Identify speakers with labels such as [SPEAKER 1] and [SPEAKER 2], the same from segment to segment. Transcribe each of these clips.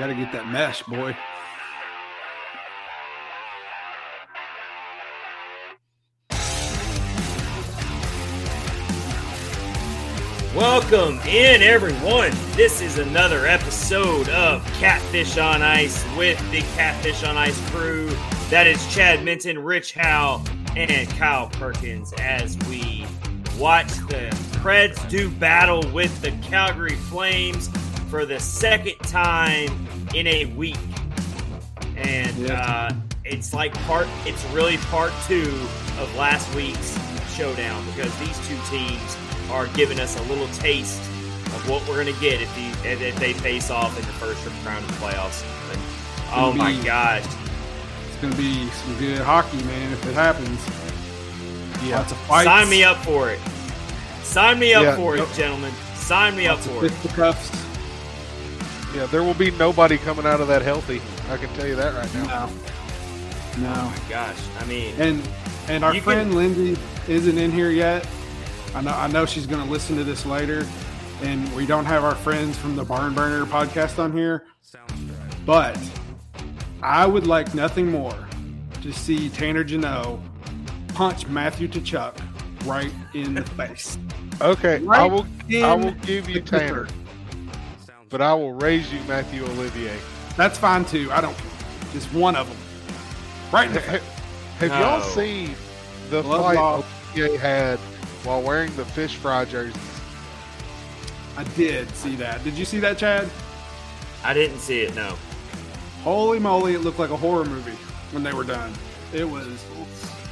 [SPEAKER 1] Got to get that mesh, boy.
[SPEAKER 2] Welcome in, everyone. This is another episode of Catfish on Ice with the Catfish on Ice crew. That is Chad Minton, Rich Howe, and Kyle Perkins as we watch the Preds do battle with the Calgary Flames for the second time in a week. And uh, it's like part, it's really part two of last week's showdown because these two teams are giving us a little taste of what we're going to get if, the, if they face off in the first round of the playoffs. And, oh my
[SPEAKER 1] be-
[SPEAKER 2] gosh.
[SPEAKER 1] It's going to be some good hockey, man, if it happens. Yeah. Lots of fights.
[SPEAKER 2] Sign me up for it. Sign me up
[SPEAKER 3] Yeah,
[SPEAKER 2] for it, gentlemen. Sign me up
[SPEAKER 1] Lots of
[SPEAKER 2] for it.
[SPEAKER 1] fisticuffs.
[SPEAKER 3] Yeah, there will be nobody coming out of that healthy. I can tell you that right now.
[SPEAKER 1] No. No.
[SPEAKER 2] Oh my gosh. I mean,
[SPEAKER 1] And and our friend
[SPEAKER 2] can-
[SPEAKER 1] Lindsay isn't in here yet. I know I know she's going to listen to this later, and we don't have our friends from the Barn Burner podcast on here. But I would like nothing more to see Tanner Jeannot punch Matthew Tkachuk right in the face.
[SPEAKER 3] Okay, I will. I will give you
[SPEAKER 1] Tanner. Clipper.
[SPEAKER 3] Tanner, but I will raise you Matthew Olivier.
[SPEAKER 1] That's fine too. I don't just one of them. Right in the face.
[SPEAKER 3] Have y'all seen the
[SPEAKER 1] Glove
[SPEAKER 3] fight
[SPEAKER 1] off.
[SPEAKER 3] Olivier had while wearing the fish fry jerseys?
[SPEAKER 1] I did see that. Did you see that, Chad?
[SPEAKER 2] I didn't see it. No.
[SPEAKER 1] Holy moly, it looked like a horror movie when they were done. It was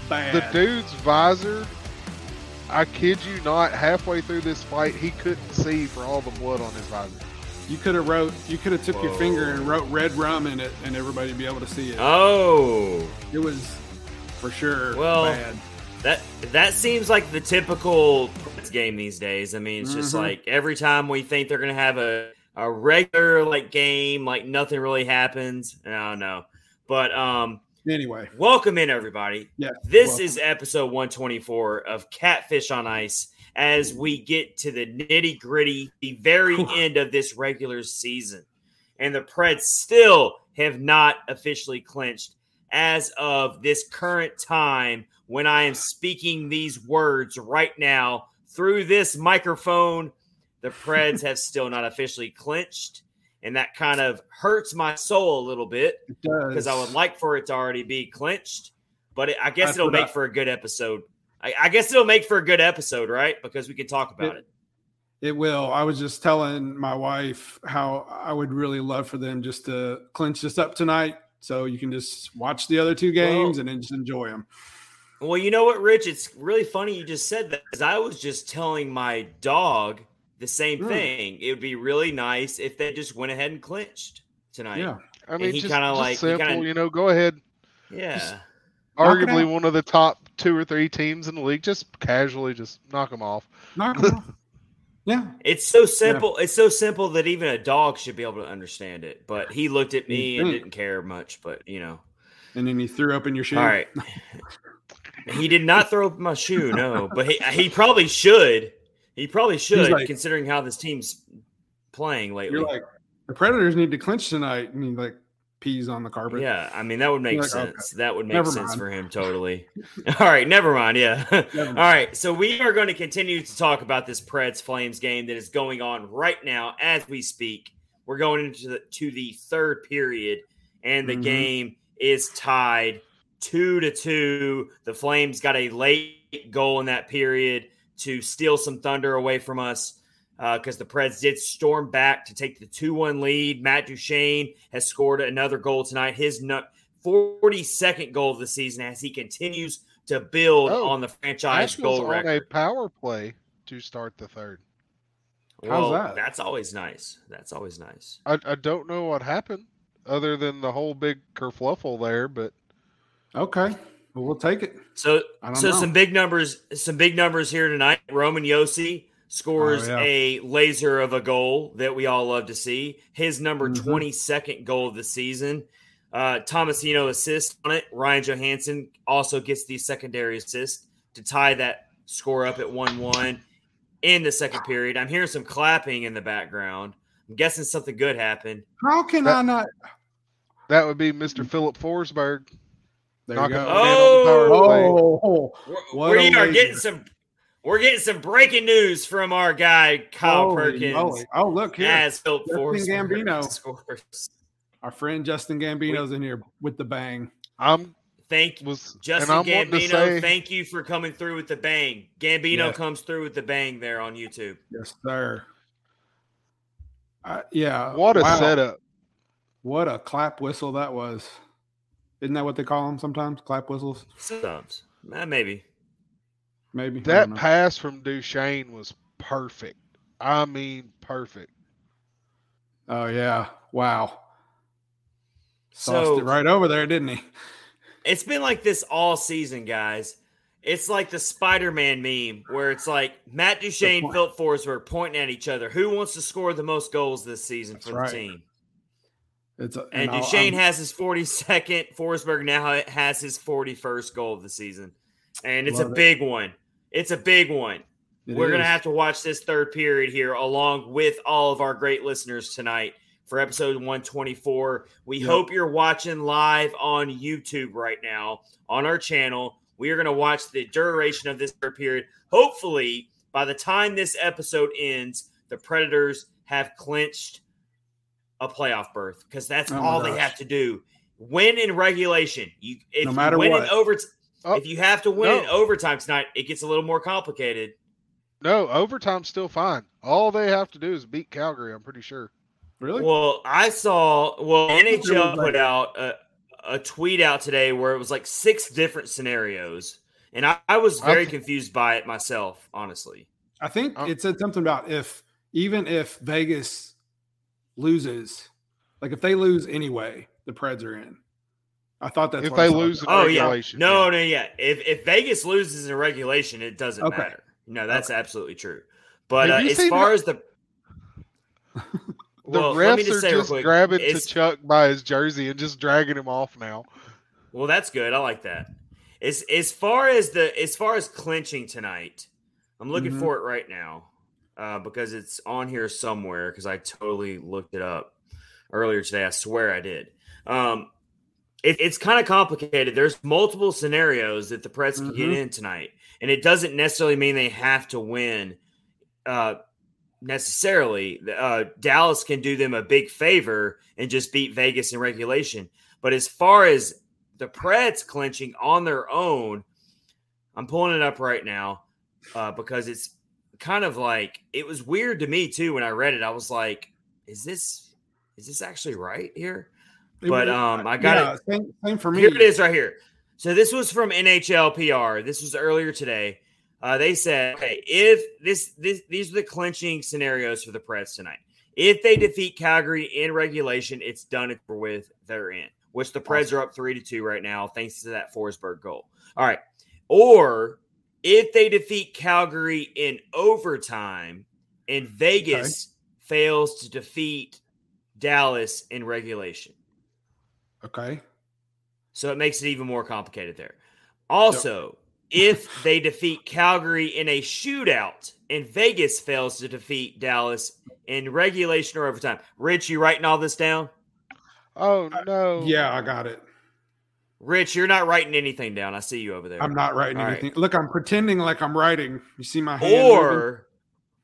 [SPEAKER 1] bad.
[SPEAKER 3] The dude's visor. I kid you not. Halfway through this fight, he couldn't see for all the blood on his visor.
[SPEAKER 1] You could have wrote. You could have took your finger and wrote red rum in it, and everybody would be able to see it.
[SPEAKER 2] Oh,
[SPEAKER 1] It was for sure
[SPEAKER 2] Well,
[SPEAKER 1] bad.
[SPEAKER 2] that that seems like the typical game these days. I mean, it's just
[SPEAKER 1] Mhm.
[SPEAKER 2] like every time we think they're gonna have a a regular like game, like nothing really happens. No, no. But um,
[SPEAKER 1] Anyway,
[SPEAKER 2] welcome in everybody.
[SPEAKER 1] yeah.
[SPEAKER 2] This
[SPEAKER 1] welcome.
[SPEAKER 2] is episode 124 of Catfish on Ice as we get to the nitty gritty, the very end of this regular season. And the Preds still have not officially clinched as of this current time when I am speaking these words right now through this microphone. The Preds have still not officially clinched. And that kind of hurts my soul a little bit because I would like for it to already be clinched. But it, I guess
[SPEAKER 1] That's
[SPEAKER 2] it'll make
[SPEAKER 1] I-
[SPEAKER 2] for a good episode. I, I guess it'll make for a good episode, right? Because we can talk about it.
[SPEAKER 1] It will. I was just telling my wife how I would really love for them just to clinch this up tonight, so you can just watch the other two games
[SPEAKER 2] Well-
[SPEAKER 1] and then just enjoy them.
[SPEAKER 2] Well, you know what, Rich? It's really funny you just said that because I was just telling my dog the same
[SPEAKER 1] Hmm.
[SPEAKER 2] thing. It would be really nice if they just went ahead and clinched tonight.
[SPEAKER 1] Yeah,
[SPEAKER 3] I mean,
[SPEAKER 2] he kinda like-
[SPEAKER 3] simple.
[SPEAKER 2] kinda-
[SPEAKER 3] You know, go ahead.
[SPEAKER 2] Yeah.
[SPEAKER 1] Just-
[SPEAKER 3] Arguably one of the top two or three teams in the league. Just casually, just knock them off.
[SPEAKER 1] knock 'em off. Yeah,
[SPEAKER 2] It's so simple. It's so simple that even a dog should be able to understand it. But he looked at me
[SPEAKER 1] You
[SPEAKER 2] and didn't care much. But you know,
[SPEAKER 1] and then he threw up in your shoe.
[SPEAKER 2] all right. he did not throw up my shoe, no. But he he probably should. He probably should,
[SPEAKER 1] like-
[SPEAKER 2] considering how this team's playing lately.
[SPEAKER 1] You're like, the Predators need to clinch tonight, and he like pees on the carpet.
[SPEAKER 2] Yeah, I mean that would make
[SPEAKER 1] like, okay.
[SPEAKER 2] sense. That would make
[SPEAKER 1] Never
[SPEAKER 2] sense
[SPEAKER 1] mind.
[SPEAKER 2] for him totally. All right, never mind. Yeah.
[SPEAKER 1] Never mind.
[SPEAKER 2] right, so we are going to continue to talk about this Preds Flames game that is going on right now as we speak. We're going into the to the third period, and the
[SPEAKER 1] Mhm.
[SPEAKER 2] game is tied two to two. The Flames got a late goal in that period to steal some thunder away from us uh, because the Preds did storm back to take the 2 1 lead. Matt Duchene has scored another goal tonight, his 42nd goal of the season as he continues to build
[SPEAKER 3] Oh,
[SPEAKER 2] on the franchise
[SPEAKER 3] Nashville's
[SPEAKER 2] goal
[SPEAKER 3] on
[SPEAKER 2] record.
[SPEAKER 3] a power play to start the third.
[SPEAKER 2] Well,
[SPEAKER 1] How's that?
[SPEAKER 2] That's always nice. That's always nice.
[SPEAKER 3] I, I don't know what happened other than the whole big kerfluffle there, but
[SPEAKER 1] Okay. Well, we'll take it.
[SPEAKER 2] So, so
[SPEAKER 1] know.
[SPEAKER 2] some big numbers, some big numbers here tonight. Roman Josi scores
[SPEAKER 1] Oh, yeah.
[SPEAKER 2] a laser of a goal that we all love to see. His number
[SPEAKER 1] Mhm.
[SPEAKER 2] 22nd goal of the season. Uh, Tomasino assists on it. Ryan Johansen also gets the secondary assist to tie that score up at 1 1 in the second period. I'm hearing some clapping in the background. I'm guessing something good happened.
[SPEAKER 1] How can
[SPEAKER 3] That-
[SPEAKER 1] I not?
[SPEAKER 3] that would be Mr. Philip Forsberg.
[SPEAKER 1] There
[SPEAKER 3] Knocking
[SPEAKER 1] you go.
[SPEAKER 3] in the power.
[SPEAKER 1] Oh,
[SPEAKER 2] We're,
[SPEAKER 1] What
[SPEAKER 2] we are getting some. We're getting some breaking news from our guy Kyle
[SPEAKER 1] holy
[SPEAKER 2] Perkins
[SPEAKER 1] moly. Oh, look here.
[SPEAKER 2] as Phil
[SPEAKER 1] Justin
[SPEAKER 2] Forsberg
[SPEAKER 1] Gambino.
[SPEAKER 2] scores.
[SPEAKER 1] Our friend Justin Gambino's in here with the bang.
[SPEAKER 3] I'm
[SPEAKER 2] Thank
[SPEAKER 3] was
[SPEAKER 2] Justin
[SPEAKER 3] I'm
[SPEAKER 2] Gambino.
[SPEAKER 3] say
[SPEAKER 2] thank you for coming through with the bang. Gambino
[SPEAKER 1] Yes.
[SPEAKER 2] comes through with the bang there on YouTube.
[SPEAKER 1] Yes, sir. Uh, yeah.
[SPEAKER 3] what a
[SPEAKER 1] wow.
[SPEAKER 3] setup.
[SPEAKER 1] What a clap whistle that was. Isn't that what they call them sometimes? Clap whistles?
[SPEAKER 2] Subs, uh, maybe.
[SPEAKER 1] Maybe.
[SPEAKER 3] That pass from Duchene was perfect. I mean, perfect.
[SPEAKER 1] Oh, yeah. Wow.
[SPEAKER 2] So-
[SPEAKER 1] Sauced it right over there, didn't he?
[SPEAKER 2] It's been like this all season, guys. It's like the Spider-Man meme where it's like Matt Duchene,
[SPEAKER 1] point.
[SPEAKER 2] Phil Forsberg pointing at each other. Who wants to score the most goals this season for
[SPEAKER 1] That's right.
[SPEAKER 2] the team?
[SPEAKER 1] It's a,
[SPEAKER 2] And
[SPEAKER 1] I'll-
[SPEAKER 2] Duchene
[SPEAKER 1] I'm-
[SPEAKER 2] has his 42nd. Forsberg now has his 41st goal of the season. And it's a
[SPEAKER 1] Love it.
[SPEAKER 2] big one. It's a big one.
[SPEAKER 1] it
[SPEAKER 2] We're going to have to watch this third period here along with all of our great listeners tonight for episode 124. We
[SPEAKER 1] Yep.
[SPEAKER 2] hope you're watching live on YouTube right now on our channel. We are going to watch the duration of this third period. Hopefully, by the time this episode ends, the Predators have clinched a playoff berth because that's
[SPEAKER 1] Oh my
[SPEAKER 2] all they have to do. Win in regulation. You if
[SPEAKER 1] No
[SPEAKER 2] you
[SPEAKER 1] matter
[SPEAKER 2] win
[SPEAKER 1] what.
[SPEAKER 2] in overtime.
[SPEAKER 3] Oh,
[SPEAKER 2] if you have to win in overtime tonight, it gets a little more complicated.
[SPEAKER 3] No, overtime's still fine. All they have to do is beat Calgary, I'm pretty sure.
[SPEAKER 1] Really?
[SPEAKER 2] Well, I saw. Well, NHL put out a, a tweet out today where it was like six different scenarios, and I, I was very
[SPEAKER 3] th-
[SPEAKER 2] confused by it myself, honestly.
[SPEAKER 1] I think
[SPEAKER 3] Uh,
[SPEAKER 1] it said something about if even if Vegas loses, like if they lose anyway, the Preds are in. I thought that's
[SPEAKER 3] If
[SPEAKER 1] what
[SPEAKER 3] they lose in
[SPEAKER 2] Oh yeah,
[SPEAKER 3] regulation,
[SPEAKER 2] no,
[SPEAKER 3] yeah.
[SPEAKER 2] no, yeah. If if Vegas loses in regulation, it doesn't
[SPEAKER 1] Okay.
[SPEAKER 2] matter. No, that's absolutely true. But uh, as far
[SPEAKER 3] how-
[SPEAKER 2] as the
[SPEAKER 3] The
[SPEAKER 2] well, let me
[SPEAKER 3] refs
[SPEAKER 2] just
[SPEAKER 3] are
[SPEAKER 2] say real
[SPEAKER 3] just
[SPEAKER 2] quick,
[SPEAKER 3] grabbing to Chuck by his jersey and just dragging him off now.
[SPEAKER 2] Well, that's good. I like that. As as far as the as far as clinching tonight, I'm looking
[SPEAKER 1] Mhm.
[SPEAKER 2] for it right now uh, because it's on here somewhere. Because I totally looked it up earlier today. I swear I did. Um, it, it's kind of complicated. There's multiple scenarios that the Preds can get
[SPEAKER 1] Mhm.
[SPEAKER 2] in tonight, and it doesn't necessarily mean they have to win. Uh, necessarily, uh, Dallas can do them a big favor and just beat Vegas in regulation. But as far as the Preds clinching on their own, I'm pulling it up right now uh, because it's kind of like it was weird to me too when I read it. I was like, "Is this is this actually right here?" But, um, I got
[SPEAKER 1] yeah,
[SPEAKER 2] it.
[SPEAKER 1] Same, same for me.
[SPEAKER 2] Here it is right here. So this was from NHL PR. This was earlier today. Uh, they said, okay, if this this these are the clinching scenarios for the Preds tonight. If they defeat Calgary in regulation, it's done over with. They're in. Which the Preds are up three to two right now, thanks to that Forsberg goal. All right. Or if they defeat Calgary in overtime and Vegas fails to defeat Dallas in regulation.
[SPEAKER 1] Okay.
[SPEAKER 2] So it makes it even more complicated there. Also, if they defeat Calgary in a shootout and Vegas fails to defeat Dallas in regulation or overtime. Rich, you writing all this down?
[SPEAKER 3] Oh no!
[SPEAKER 1] Yeah, I got it.
[SPEAKER 2] Rich, you're not writing anything down. I see you over there.
[SPEAKER 1] I'm not writing
[SPEAKER 2] All right.
[SPEAKER 1] anything. Look, I'm pretending like I'm writing. You see my hand? moving?
[SPEAKER 2] Or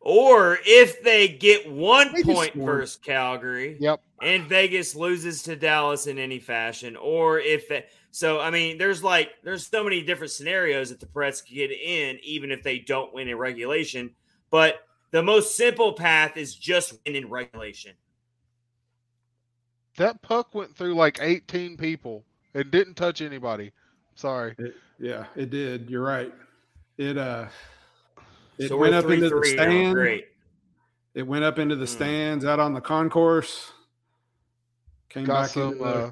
[SPEAKER 2] or if they get one
[SPEAKER 1] Vegas
[SPEAKER 2] point
[SPEAKER 1] scored.
[SPEAKER 2] versus Calgary
[SPEAKER 3] Yep.
[SPEAKER 2] and Vegas loses to Dallas in any fashion, or if it, so, I mean, there's like there's so many different scenarios that the Preds can get in, even if they don't win in regulation. But the most simple path is just win in regulation.
[SPEAKER 3] That puck went through like 18 people and didn't touch anybody. Sorry.
[SPEAKER 1] It, yeah, it did. You're right. It uh, it
[SPEAKER 2] so
[SPEAKER 1] went up
[SPEAKER 2] three
[SPEAKER 1] into the
[SPEAKER 2] three now.
[SPEAKER 1] stand.
[SPEAKER 2] Great.
[SPEAKER 1] It went up into the hmm. stands out on the concourse.
[SPEAKER 3] Came Got back some, into the, uh,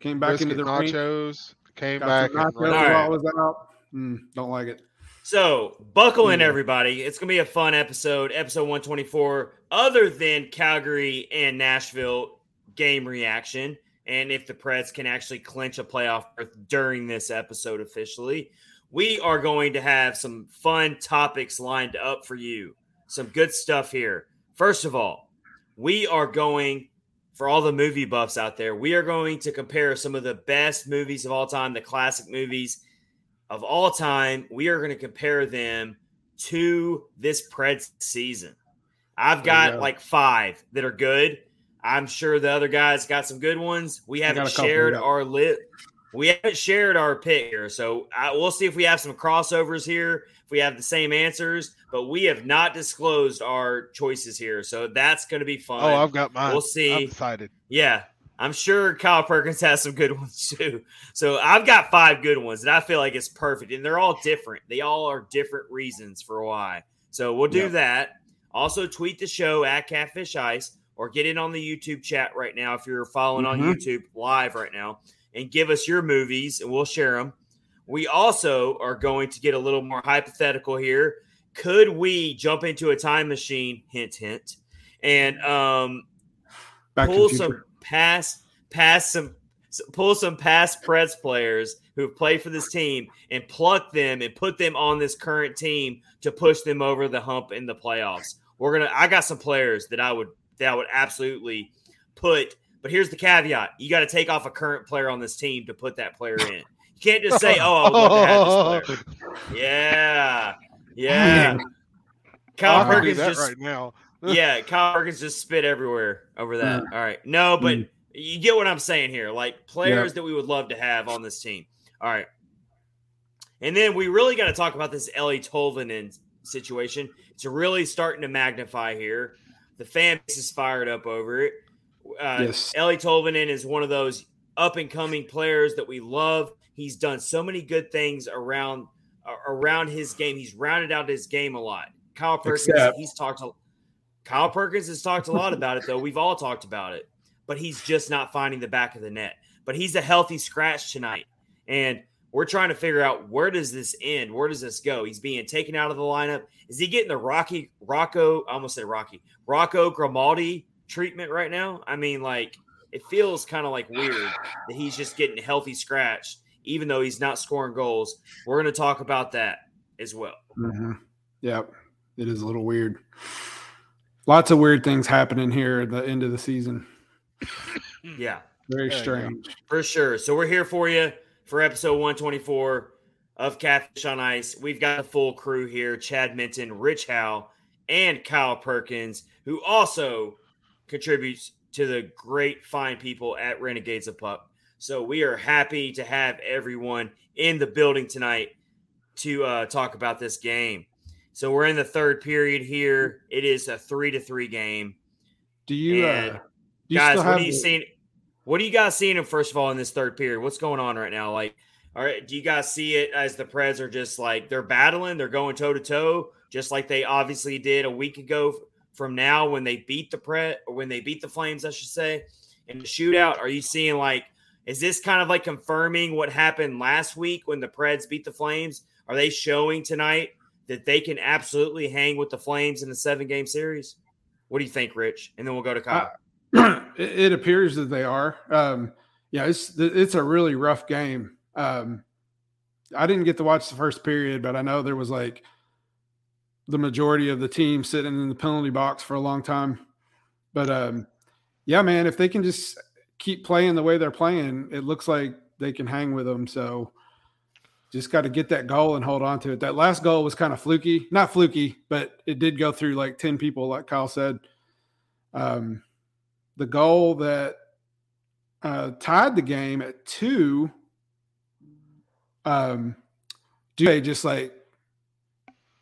[SPEAKER 1] came back into the
[SPEAKER 3] nachos. Ring. Came Got back.
[SPEAKER 1] Nachos while was out. Mm, don't like it.
[SPEAKER 2] So buckle in, everybody. It's gonna be a fun episode, episode 124. Other than Calgary and Nashville game reaction, and if the Preds can actually clinch a playoff berth during this episode officially, we are going to have some fun topics lined up for you. Some good stuff here. First of all, we are going for all the movie buffs out there. We are going to compare some of the best movies of all time, the classic movies of all time. We are going to compare them to this Preds season. I've got like five that are good. I'm sure the other guys got some good ones. We haven't shared our lit. We haven't shared our pick here, so I, we'll see if we have some crossovers here. If we have the same answers, but we have not disclosed our choices here, so that's going to be fun.
[SPEAKER 3] Oh, I've got mine.
[SPEAKER 2] We'll see.
[SPEAKER 3] I'm excited.
[SPEAKER 2] Yeah, I'm sure Kyle Perkins has some good ones too. So I've got five good ones that I feel like it's perfect, and they're all different. They all are different reasons for why. So we'll do yep. that. Also, tweet the show at Catfish Ice or get in on the YouTube chat right now if you're following mm-hmm. on YouTube live right now and give us your movies and we'll share them. We also are going to get a little more hypothetical here. Could we jump into a time machine? Hint, hint, and um, Back pull some past, past some, pull some past Preds players who have played for this team and pluck them and put them on this current team to push them over the hump in the playoffs. We're gonna. I got some players that I would that would absolutely put but here's the caveat: you got to take off a current player on this team to put that player in. You can't just say, "Oh, I would love to have this player." Yeah, yeah. Kyle Perkins just
[SPEAKER 3] right now.
[SPEAKER 2] yeah, Kyle Perkins just spit everywhere over that. Mm. All right, no, but mm. you get what I'm saying here. Like players that we would love to have on this team. All right, and then we really got to talk about this Eeli Tolvanen situation. It's really starting to magnify here. The fan base is fired up over it. Uh, yes. Eeli Tolvanen is one of those up and coming players that we love. He's done so many good things around uh, around his game. He's rounded out his game a lot. Kyle Perkins, Except. he's talked. A, Kyle Perkins has talked a lot about it, though. We've all talked about it, but he's just not finding the back of the net. But he's a healthy scratch tonight, and we're trying to figure out where does this end? Where does this go? He's being taken out of the lineup. Is he getting the Rocky Rocco? I almost said Rocky Rocco Grimaldi treatment right now. I mean, like it feels kind of like weird that he's just getting healthy scratched, even though he's not scoring goals. We're going to talk about that as well.
[SPEAKER 1] Mm-hmm. Yep, it is a little weird. Lots of weird things happening here at the end of the season.
[SPEAKER 2] Yeah,
[SPEAKER 1] very strange
[SPEAKER 2] for sure. So we're here for you for episode 124 of Catfish on Ice. We've got a full crew here: Chad Minton, Rich Howe, and Kyle Perkins, who also contributes to the great fine people at Renegades of Puck. So we are happy to have everyone in the building tonight to uh, talk about this game. So we're in the third period here. It is a three to three game.
[SPEAKER 1] Do you, uh, do
[SPEAKER 2] you guys? What are you the... seeing? What are you guys seeing? First of all, in this third period, what's going on right now? Like, all right, do you guys see it as the Preds are just like they're battling, they're going toe to toe, just like they obviously did a week ago from now when they beat the Pret or when they beat the Flames, I should say, in the shootout? Are you seeing like is this kind of like confirming what happened last week when the Preds beat the Flames? Are they showing tonight that they can absolutely hang with the Flames in the seven game series? What do you think, Rich? And then we'll go to Kyle.
[SPEAKER 1] Uh, It appears that they are. Um, yeah, it's it's a really rough game. Um, I didn't get to watch the first period, but I know there was like the majority of the team sitting in the penalty box for a long time. But um, yeah, man, if they can just keep playing the way they're playing, it looks like they can hang with them. So just got to get that goal and hold on to it. That last goal was kind of fluky, not fluky, but it did go through like 10 people, like Kyle said. Um, the goal that uh, tied the game at two, um, Dubé just like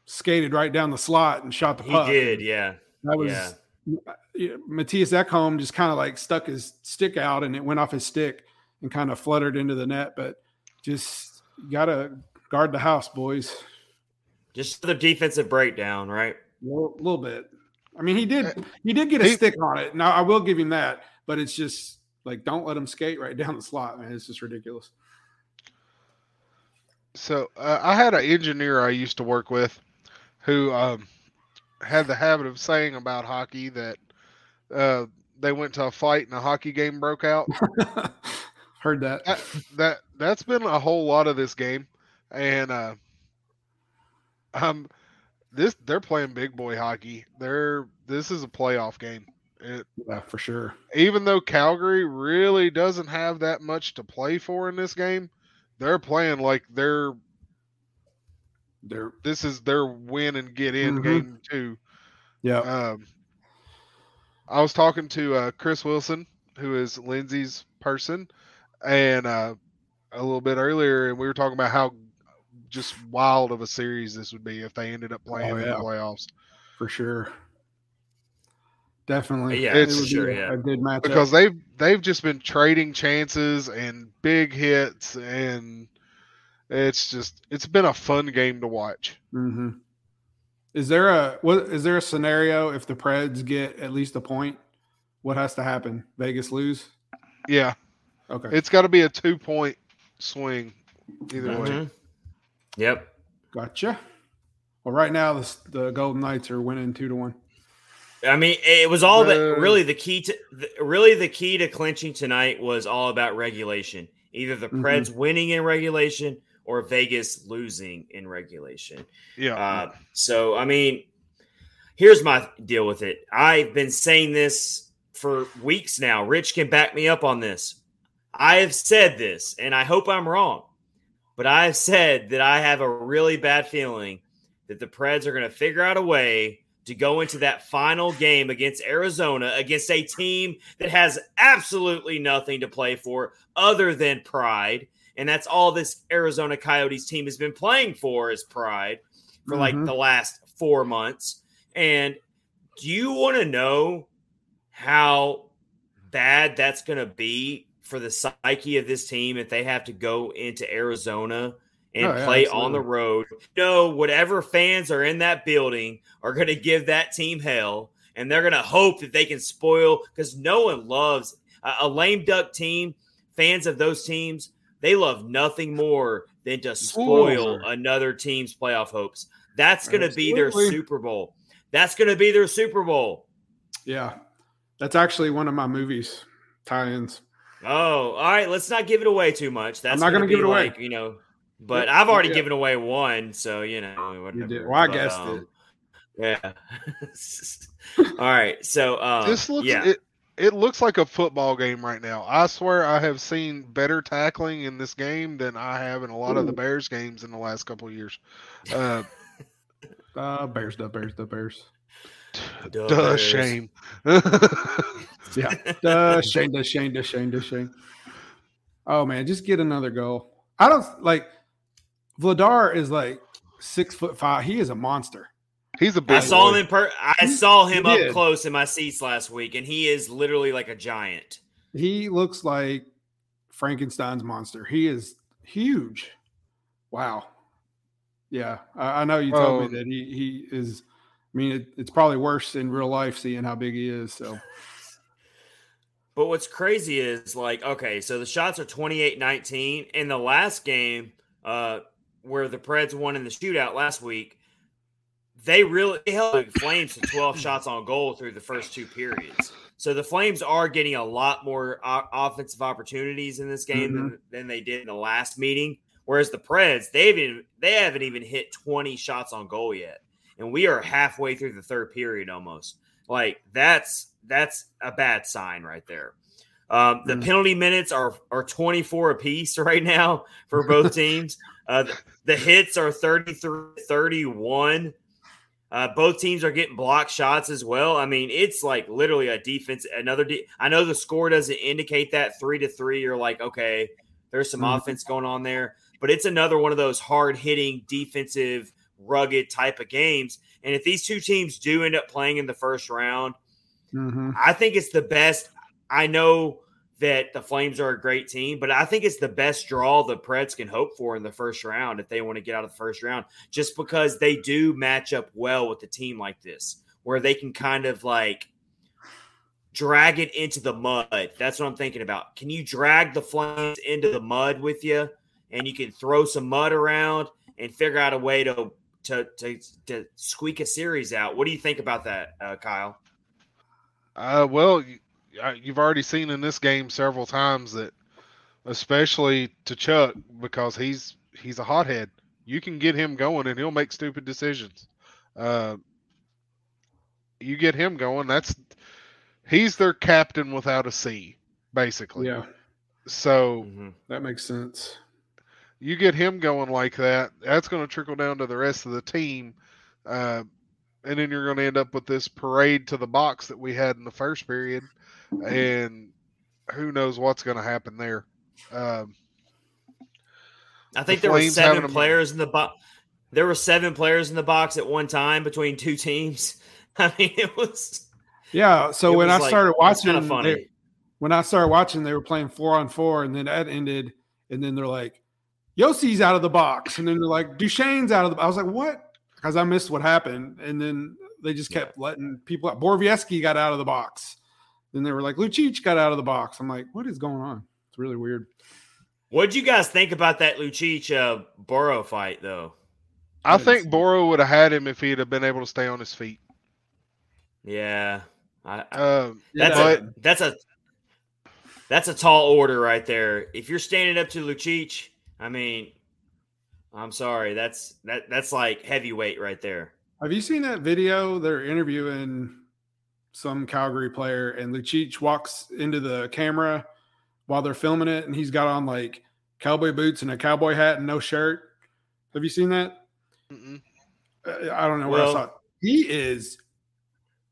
[SPEAKER 1] skated right down the slot and shot the puck.
[SPEAKER 2] He did, yeah.
[SPEAKER 1] That was yeah. Mattias Ekholm just kind of like stuck his stick out and it went off his stick and kind of fluttered into the net. But just gotta guard the house, boys.
[SPEAKER 2] Just the defensive breakdown, right?
[SPEAKER 1] A little, little bit. I mean, he did he did get a he, stick on it. Now I will give him that, but it's just like don't let him skate right down the slot, man. It's just ridiculous.
[SPEAKER 3] So uh, I had an engineer I used to work with who um, had the habit of saying about hockey that uh, they went to a fight and a hockey game broke out.
[SPEAKER 1] Heard that.
[SPEAKER 3] that. That that's been a whole lot of this game, and uh, um, this they're playing big boy hockey. They're this is a playoff game.
[SPEAKER 1] It, yeah, for sure.
[SPEAKER 3] Even though Calgary really doesn't have that much to play for in this game, they're playing like they're they're this is their win and get in mm-hmm. game two.
[SPEAKER 1] Yeah.
[SPEAKER 3] Um, I was talking to uh, Chris Wilson, who is Lindsay's person, and uh, a little bit earlier, and we were talking about how just wild of a series this would be if they ended up playing oh, yeah. in the playoffs.
[SPEAKER 1] For sure. Definitely.
[SPEAKER 2] Yeah, it's sure, yeah.
[SPEAKER 1] a good match
[SPEAKER 3] because they've they've just been trading chances and big hits and it's just it's been a fun game to watch.
[SPEAKER 1] Mm-hmm. Is there a what is there a scenario if the Preds get at least a point? What has to happen? Vegas lose?
[SPEAKER 3] Yeah.
[SPEAKER 1] Okay.
[SPEAKER 3] It's got to be a two point swing either mm-hmm. way.
[SPEAKER 2] Yep.
[SPEAKER 1] Gotcha. Well, right now the, the Golden Knights are winning two to one.
[SPEAKER 2] I mean, it was all that really the key to the, really the key to clinching tonight was all about regulation. Either the mm-hmm. Preds mm-hmm. winning in regulation or Vegas losing in regulation.
[SPEAKER 3] Yeah.
[SPEAKER 2] Uh, so I mean, here's my deal with it. I've been saying this for weeks now. Rich can back me up on this. I have said this, and I hope I'm wrong, but I have said that I have a really bad feeling that the Preds are going to figure out a way to go into that final game against Arizona against a team that has absolutely nothing to play for other than pride. And that's all this Arizona Coyotes team has been playing for is pride for mm-hmm. like the last four months. And do you want to know how bad that's going to be for the psyche of this team if they have to go into Arizona and oh, yeah, play absolutely. on the road. Know, whatever fans are in that building are going to give that team hell, and they're going to hope that they can spoil because no one loves a, a, lame duck team. Fans of those teams, they love nothing more than to spoil Ooh. another team's playoff hopes. That's going to be their Super Bowl. That's going to be their Super Bowl.
[SPEAKER 1] Yeah, that's actually one of my movies tie-ins.
[SPEAKER 2] Oh, all right. Let's not give it away too much. That's
[SPEAKER 1] I'm not going to give it
[SPEAKER 2] like,
[SPEAKER 1] away.
[SPEAKER 2] You know, but I've already yeah. given away one, so you know.
[SPEAKER 1] You did. Well, I guessed
[SPEAKER 2] um, it. Yeah. All right. So um,
[SPEAKER 3] this looks.
[SPEAKER 2] Yeah.
[SPEAKER 3] It, it looks like a football game right now. I swear I have seen better tackling in this game than I have in a lot Ooh. of the Bears games in the last couple of years. Uh,
[SPEAKER 1] uh Bears, the Bears, the Bears.
[SPEAKER 3] Duh, duh shame.
[SPEAKER 1] yeah. Duh, shame, duh, shame, duh, shame, duh, shame. Oh man, just get another goal. I don't like Vladar is like six foot five. He is a monster.
[SPEAKER 3] He's a big. I
[SPEAKER 2] saw boy. him in per. I saw him up close in my seats last week, and he is literally like a giant.
[SPEAKER 1] He looks like Frankenstein's monster. He is huge. Wow. Yeah, I, I know you told um, me that he he is. I mean, it, it's probably worse in real life seeing how big he is. So.
[SPEAKER 2] But what's crazy is like, okay, so the shots are 28 19. In the last game, uh, where the Preds won in the shootout last week, they really held the Flames to 12 shots on goal through the first two periods. So the Flames are getting a lot more o- offensive opportunities in this game mm-hmm. than, than they did in the last meeting. Whereas the Preds, they've even, they haven't even hit 20 shots on goal yet, and we are halfway through the third period almost. Like that's that's a bad sign right there. Um, the mm. penalty minutes are are 24 apiece right now for both teams. Uh, the, the, hits are 33 31. Uh, both teams are getting block shots as well. I mean, it's like literally a defense. Another, de- I know the score doesn't indicate that three to three. You're like, okay, there's some mm. offense going on there, but it's another one of those hard hitting, defensive, rugged type of games. And if these two teams do end up playing in the first round,
[SPEAKER 1] mm-hmm.
[SPEAKER 2] I think it's the best I know that the Flames are a great team, but I think it's the best draw the Preds can hope for in the first round if they want to get out of the first round, just because they do match up well with a team like this. where they can kind of like drag it into the mud. That's what I'm thinking about. Can you drag the flames into the mud with you and you can throw some mud around and figure out a way to to to, to squeak a series out? What do you think about that, uh, Kyle?
[SPEAKER 3] Uh, well, you've already seen in this game several times that, especially Tkachuk, because he's he's a hothead. You can get him going, and he'll make stupid decisions. Uh, you get him going, that's he's their captain without a C, basically.
[SPEAKER 1] Yeah.
[SPEAKER 3] So
[SPEAKER 1] mm-hmm. that makes sense.
[SPEAKER 3] You get him going like that, that's going to trickle down to the rest of the team. Uh, and then you're going to end up with this parade to the box that we had in the first period. And who knows what's going to happen there. Um,
[SPEAKER 2] I think the there were seven players in the box. There were seven players in the box at one time between two teams. I mean, it was
[SPEAKER 1] yeah. So when I like, started watching, funny. They, when I started watching, they were playing four on four, and then that ended, and then they're like, Josi's out of the box, and then they're like, Duchene's out of the. Box. I was like, what? Because I missed what happened, and then they just kept letting people out. Borowiecki got out of the box. Then they were like, Lucic got out of the box. I'm like, what is going on? It's really weird.
[SPEAKER 2] What'd you guys think about that Lucic uh, Boro fight, though?
[SPEAKER 3] I think Boro would have had him if he'd have been able to stay on his feet.
[SPEAKER 2] Yeah, I, um, that's but, a that's a that's a tall order right there. If you're standing up to Lucic, I mean, I'm sorry, that's that that's like heavyweight right there.
[SPEAKER 1] Have you seen that video? They're interviewing some Calgary player, and Lucic walks into the camera while they're filming it, and he's got on like cowboy boots and a cowboy hat and no shirt. Have you seen that? Mm-mm. Uh, I don't know where well, I saw it. He is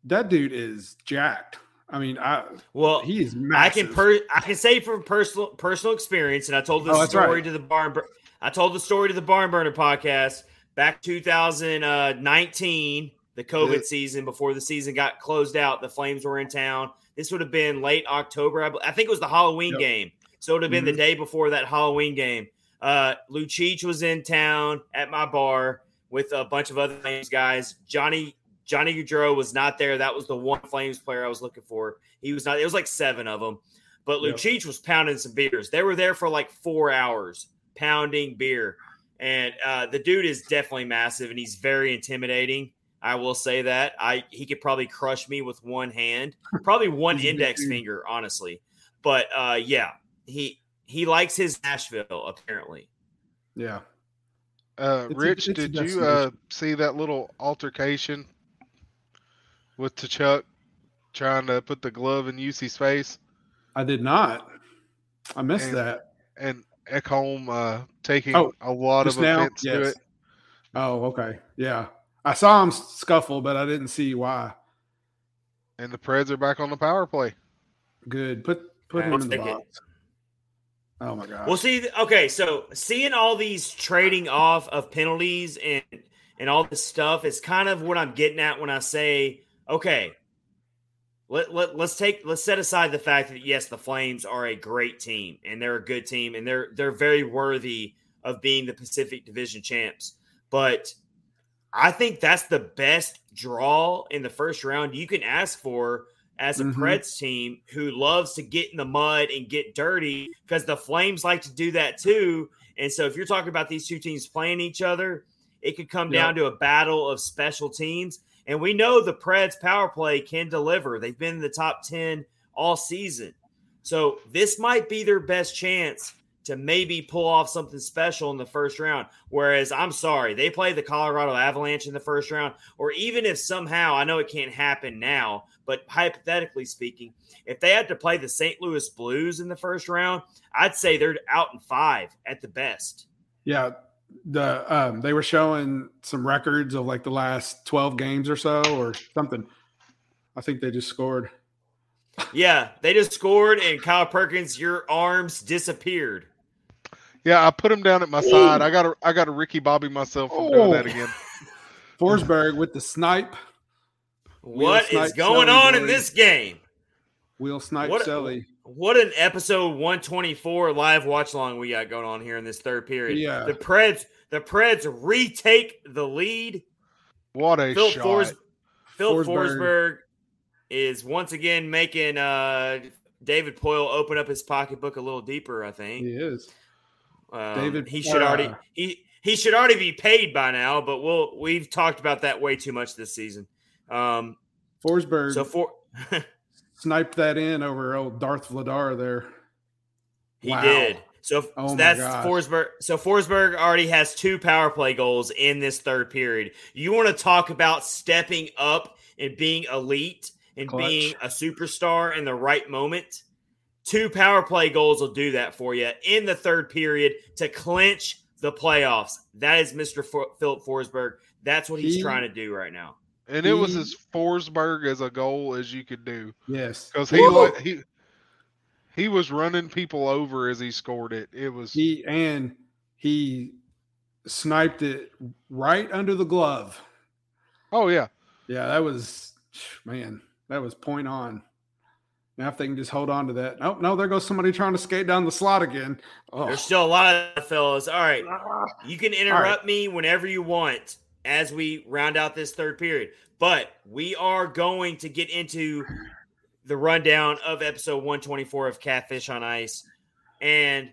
[SPEAKER 1] that dude is jacked. I mean, I
[SPEAKER 2] well,
[SPEAKER 1] he is.
[SPEAKER 2] Massive. I can per, I can say from personal personal experience, and I told this oh, story right. to the barn. I told the story to the Barn Burner podcast back 2019, the COVID season before the season got closed out. The Flames were in town. This would have been late October. I, I think it was the Halloween yep. game, so it would have been mm-hmm. the day before that Halloween game. Uh, Lucic was in town at my bar with a bunch of other Flames guys. Johnny Johnny Gaudreau was not there. That was the one Flames player I was looking for. He was not. It was like seven of them. But Lucic yep. was pounding some beers. They were there for like four hours pounding beer. And uh, the dude is definitely massive and he's very intimidating. I will say that. I he could probably crush me with one hand, probably one index finger, honestly. But uh, yeah, he he likes his Nashville apparently.
[SPEAKER 1] Yeah.
[SPEAKER 3] Uh, Rich, a, did you uh, see that little altercation with Tkachuk trying to put the glove in UC's face?
[SPEAKER 1] I did not. I missed
[SPEAKER 3] and,
[SPEAKER 1] that.
[SPEAKER 3] And Ekholm uh, taking oh, a lot of now? offense yes. to it.
[SPEAKER 1] Oh, okay. Yeah. I saw him scuffle, but I didn't see why.
[SPEAKER 3] And the Preds are back on the power play.
[SPEAKER 1] Good. Put put him in the box. Oh my god.
[SPEAKER 2] Well, see, okay, so seeing all these trading off of penalties and and all this stuff is kind of what I'm getting at when I say okay, let, let, let's take let's set aside the fact that yes, the Flames are a great team and they're a good team and they're they're very worthy of being the Pacific Division champs. But I think that's the best draw in the first round you can ask for as a mm-hmm. Preds team who loves to get in the mud and get dirty because the Flames like to do that too. And so if you're talking about these two teams playing each other, it could come yep. down to a battle of special teams. And we know the Preds power play can deliver. They've been in the top 10 all season. So this might be their best chance to maybe pull off something special in the first round. Whereas I'm sorry, they play the Colorado Avalanche in the first round, or even if somehow I know it can't happen now, but hypothetically speaking, if they had to play the St. Louis Blues in the first round, I'd say they're out in five at the best.
[SPEAKER 1] Yeah, the um, they were showing some records of like the last 12 games or so or something. I think they just scored.
[SPEAKER 2] Yeah, they just scored, and Kyle Perkins, your arms disappeared.
[SPEAKER 3] Yeah, I put him down at my Ooh. side. I got a I got a Ricky Bobby myself from oh. doing that again.
[SPEAKER 1] Forsberg with the snipe.
[SPEAKER 2] What is going on in this game?
[SPEAKER 1] Wheel snipe what, Shelly.
[SPEAKER 2] What an episode 124 live watch long we got going on here in this third period.
[SPEAKER 1] Yeah.
[SPEAKER 2] The Preds, the Preds retake the lead.
[SPEAKER 3] What a Phil shot. Fors,
[SPEAKER 2] Philip
[SPEAKER 1] Forsberg.
[SPEAKER 2] Forsberg is once again making uh, David Poile open up his pocketbook a little deeper. I think
[SPEAKER 1] He is.
[SPEAKER 2] um,
[SPEAKER 1] David-
[SPEAKER 2] he should
[SPEAKER 1] uh,
[SPEAKER 2] already he he should already be paid by now. But we'll we've talked about that way too much this season. Um,
[SPEAKER 1] Forsberg
[SPEAKER 2] so for
[SPEAKER 1] sniped that in over old Darth Vladar there.
[SPEAKER 2] He
[SPEAKER 1] Wow.
[SPEAKER 2] did. So,
[SPEAKER 1] Oh
[SPEAKER 2] so that's
[SPEAKER 1] gosh.
[SPEAKER 2] Forsberg. So Forsberg already has two power play goals in this third period. You want to talk about stepping up and being elite and
[SPEAKER 1] Clutch.
[SPEAKER 2] being a superstar in the right moment? Two power play goals will do that for you in the third period to clinch the playoffs. That is Mr. For- Philip Forsberg. That's what he's
[SPEAKER 1] He-
[SPEAKER 2] trying to do right now.
[SPEAKER 3] And it was
[SPEAKER 1] He-
[SPEAKER 3] as Forsberg as a goal as you could do
[SPEAKER 1] Yes.
[SPEAKER 3] because he
[SPEAKER 1] Woo!
[SPEAKER 3] let, he he was running people over as he scored it. It was
[SPEAKER 1] He and he sniped it right under the glove.
[SPEAKER 3] oh yeah.
[SPEAKER 1] Yeah, that was man, that was point on. Now if they can just hold on to that. Nope, no, there goes somebody trying to skate down the slot again. Oh,
[SPEAKER 2] There's still a lot of fellas. All right. You can interrupt
[SPEAKER 1] right.
[SPEAKER 2] me whenever you want as we round out this third period. But we are going to get into the rundown of episode 124 of Catfish on Ice. And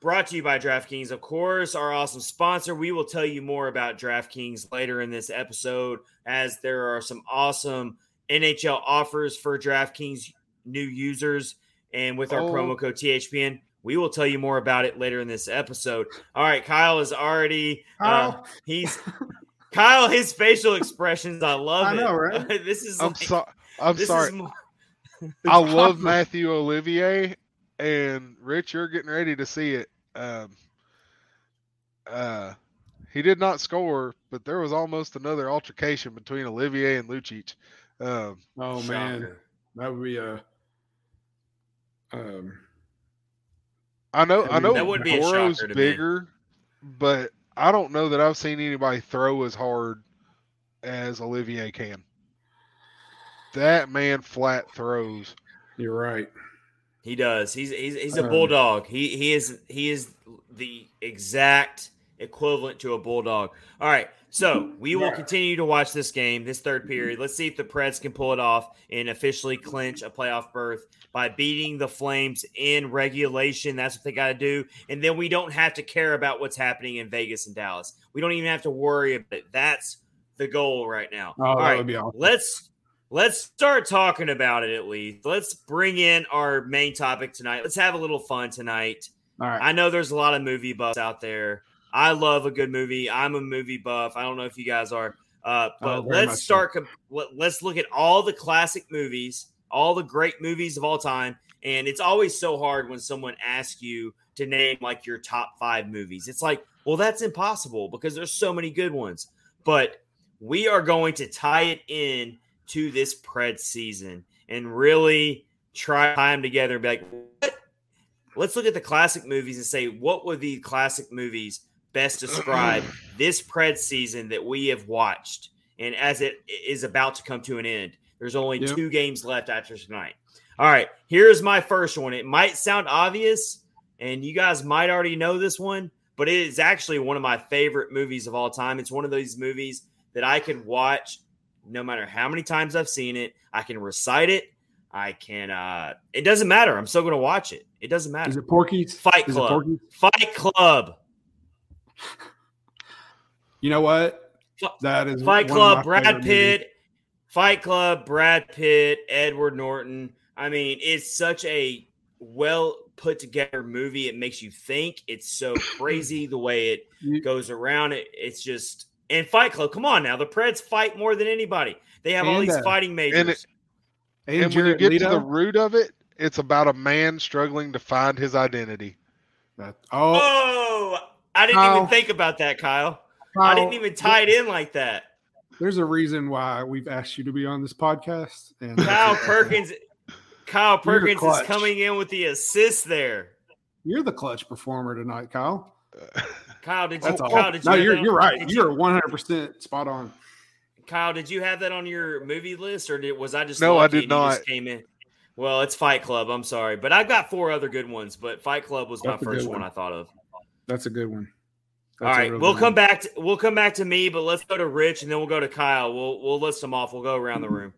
[SPEAKER 2] brought to you by DraftKings, of course, our awesome sponsor. We will tell you more about DraftKings later in this episode, as there are some awesome NHL offers for DraftKings new users. And with our
[SPEAKER 3] Oh.
[SPEAKER 2] promo code THPN, we will tell you more about it later in this episode. All right, Kyle is already uh, he's Kyle. His facial expressions, I love
[SPEAKER 1] I
[SPEAKER 2] it.
[SPEAKER 1] know, right?
[SPEAKER 2] this is
[SPEAKER 3] I'm
[SPEAKER 2] like,
[SPEAKER 3] sorry. I'm sorry.
[SPEAKER 2] Is,
[SPEAKER 3] I love Matthew Olivier and Rich. You're getting ready to see it. Um, uh, he did not score, but there was almost another altercation between Olivier and Lucic. Um,
[SPEAKER 1] Oh man,
[SPEAKER 2] Shocker.
[SPEAKER 1] that would be a um
[SPEAKER 3] I know, I
[SPEAKER 1] That
[SPEAKER 3] know,
[SPEAKER 2] That would be a
[SPEAKER 3] Boro's
[SPEAKER 2] shocker to me.
[SPEAKER 3] bigger, but I don't know that I've seen anybody throw as hard as Olivier can. That man flat throws.
[SPEAKER 1] you're right.
[SPEAKER 2] He does. He's he's he's a
[SPEAKER 1] Um,
[SPEAKER 2] bulldog. He he is he is the exact equivalent to a bulldog. All right. So we will
[SPEAKER 1] Yeah.
[SPEAKER 2] continue to watch this game, this third period. Let's see if the Preds can pull it off and officially clinch a playoff berth by beating the Flames in regulation. That's what they got to do. And then we don't have to care about what's happening in Vegas and Dallas. We don't even have to worry about it. That's the goal right now.
[SPEAKER 1] Oh,
[SPEAKER 2] All right.
[SPEAKER 1] awesome.
[SPEAKER 2] Let's let's start talking about it at least. Let's bring in our main topic tonight. Let's have a little fun tonight.
[SPEAKER 1] All right.
[SPEAKER 2] I know there's a lot of movie buffs out there. I love a good movie. I'm a movie buff. I don't know if you guys are. Uh, but
[SPEAKER 1] Oh,
[SPEAKER 2] let's
[SPEAKER 1] so.
[SPEAKER 2] start. com- let- Let's look at all the classic movies, all the great movies of all time. And it's always so hard when someone asks you to name like your top five movies. It's like, well, that's impossible because there's so many good ones. But we are going to tie it in to this Pred season and really try to tie them together and be like, what? let's look at the classic movies and say, what would the classic movies best describe this Pred season that we have watched? And as it is about to come to an end, there's only
[SPEAKER 1] Yep.
[SPEAKER 2] two games left after tonight. All right, here's my first one. It might sound obvious, and you guys might already know this one, but it is actually one of my favorite movies of all time. It's one of those movies that I could watch no matter how many times I've seen it. I can recite it. I can. uh It doesn't matter. I'm still going to watch it. It doesn't matter.
[SPEAKER 1] Is it Porky's?
[SPEAKER 2] Fight Club.
[SPEAKER 1] Porky's?
[SPEAKER 2] Fight Club.
[SPEAKER 1] You know what? That is
[SPEAKER 2] Fight Club. Brad Pitt.
[SPEAKER 1] movies.
[SPEAKER 2] Fight Club. Brad Pitt. Edward Norton. I mean, it's such a well put together movie. It makes you think. It's so crazy the way it goes around. It it's just and Fight Club. Come on now, the Preds fight more than anybody. They have all these
[SPEAKER 1] uh,
[SPEAKER 2] fighting majors.
[SPEAKER 1] And,
[SPEAKER 3] And when you
[SPEAKER 1] Jared
[SPEAKER 3] get to the root of it, it's about a man struggling to find his identity.
[SPEAKER 1] That- oh,
[SPEAKER 2] oh, I didn't even think about that, Kyle. I didn't even tie it in like that.
[SPEAKER 1] There's a reason why we've asked you to be on this podcast. And
[SPEAKER 2] Kyle Perkins. Kyle Perkins is coming in with the assist there.
[SPEAKER 1] You're the clutch performer tonight, Kyle.
[SPEAKER 2] Kyle, did you?
[SPEAKER 1] That's all.
[SPEAKER 2] Kyle, did you?
[SPEAKER 1] no,
[SPEAKER 2] have
[SPEAKER 1] you're you're right.
[SPEAKER 2] did you-
[SPEAKER 1] You're 100 percent spot on.
[SPEAKER 2] Kyle, did you have that on your movie list, or did, was I just
[SPEAKER 3] No, I did
[SPEAKER 2] and you just
[SPEAKER 3] not.
[SPEAKER 2] came in. Well, it's Fight Club. I'm sorry, but I've got four other good ones. But Fight Club was my
[SPEAKER 1] That's a good
[SPEAKER 2] first one
[SPEAKER 1] one.
[SPEAKER 2] I thought of.
[SPEAKER 1] That's a good one.
[SPEAKER 2] All right, we'll come back. To, we'll come back to me, but let's go to Rich, and then we'll go to Kyle. We'll we'll list them off. We'll go around the room.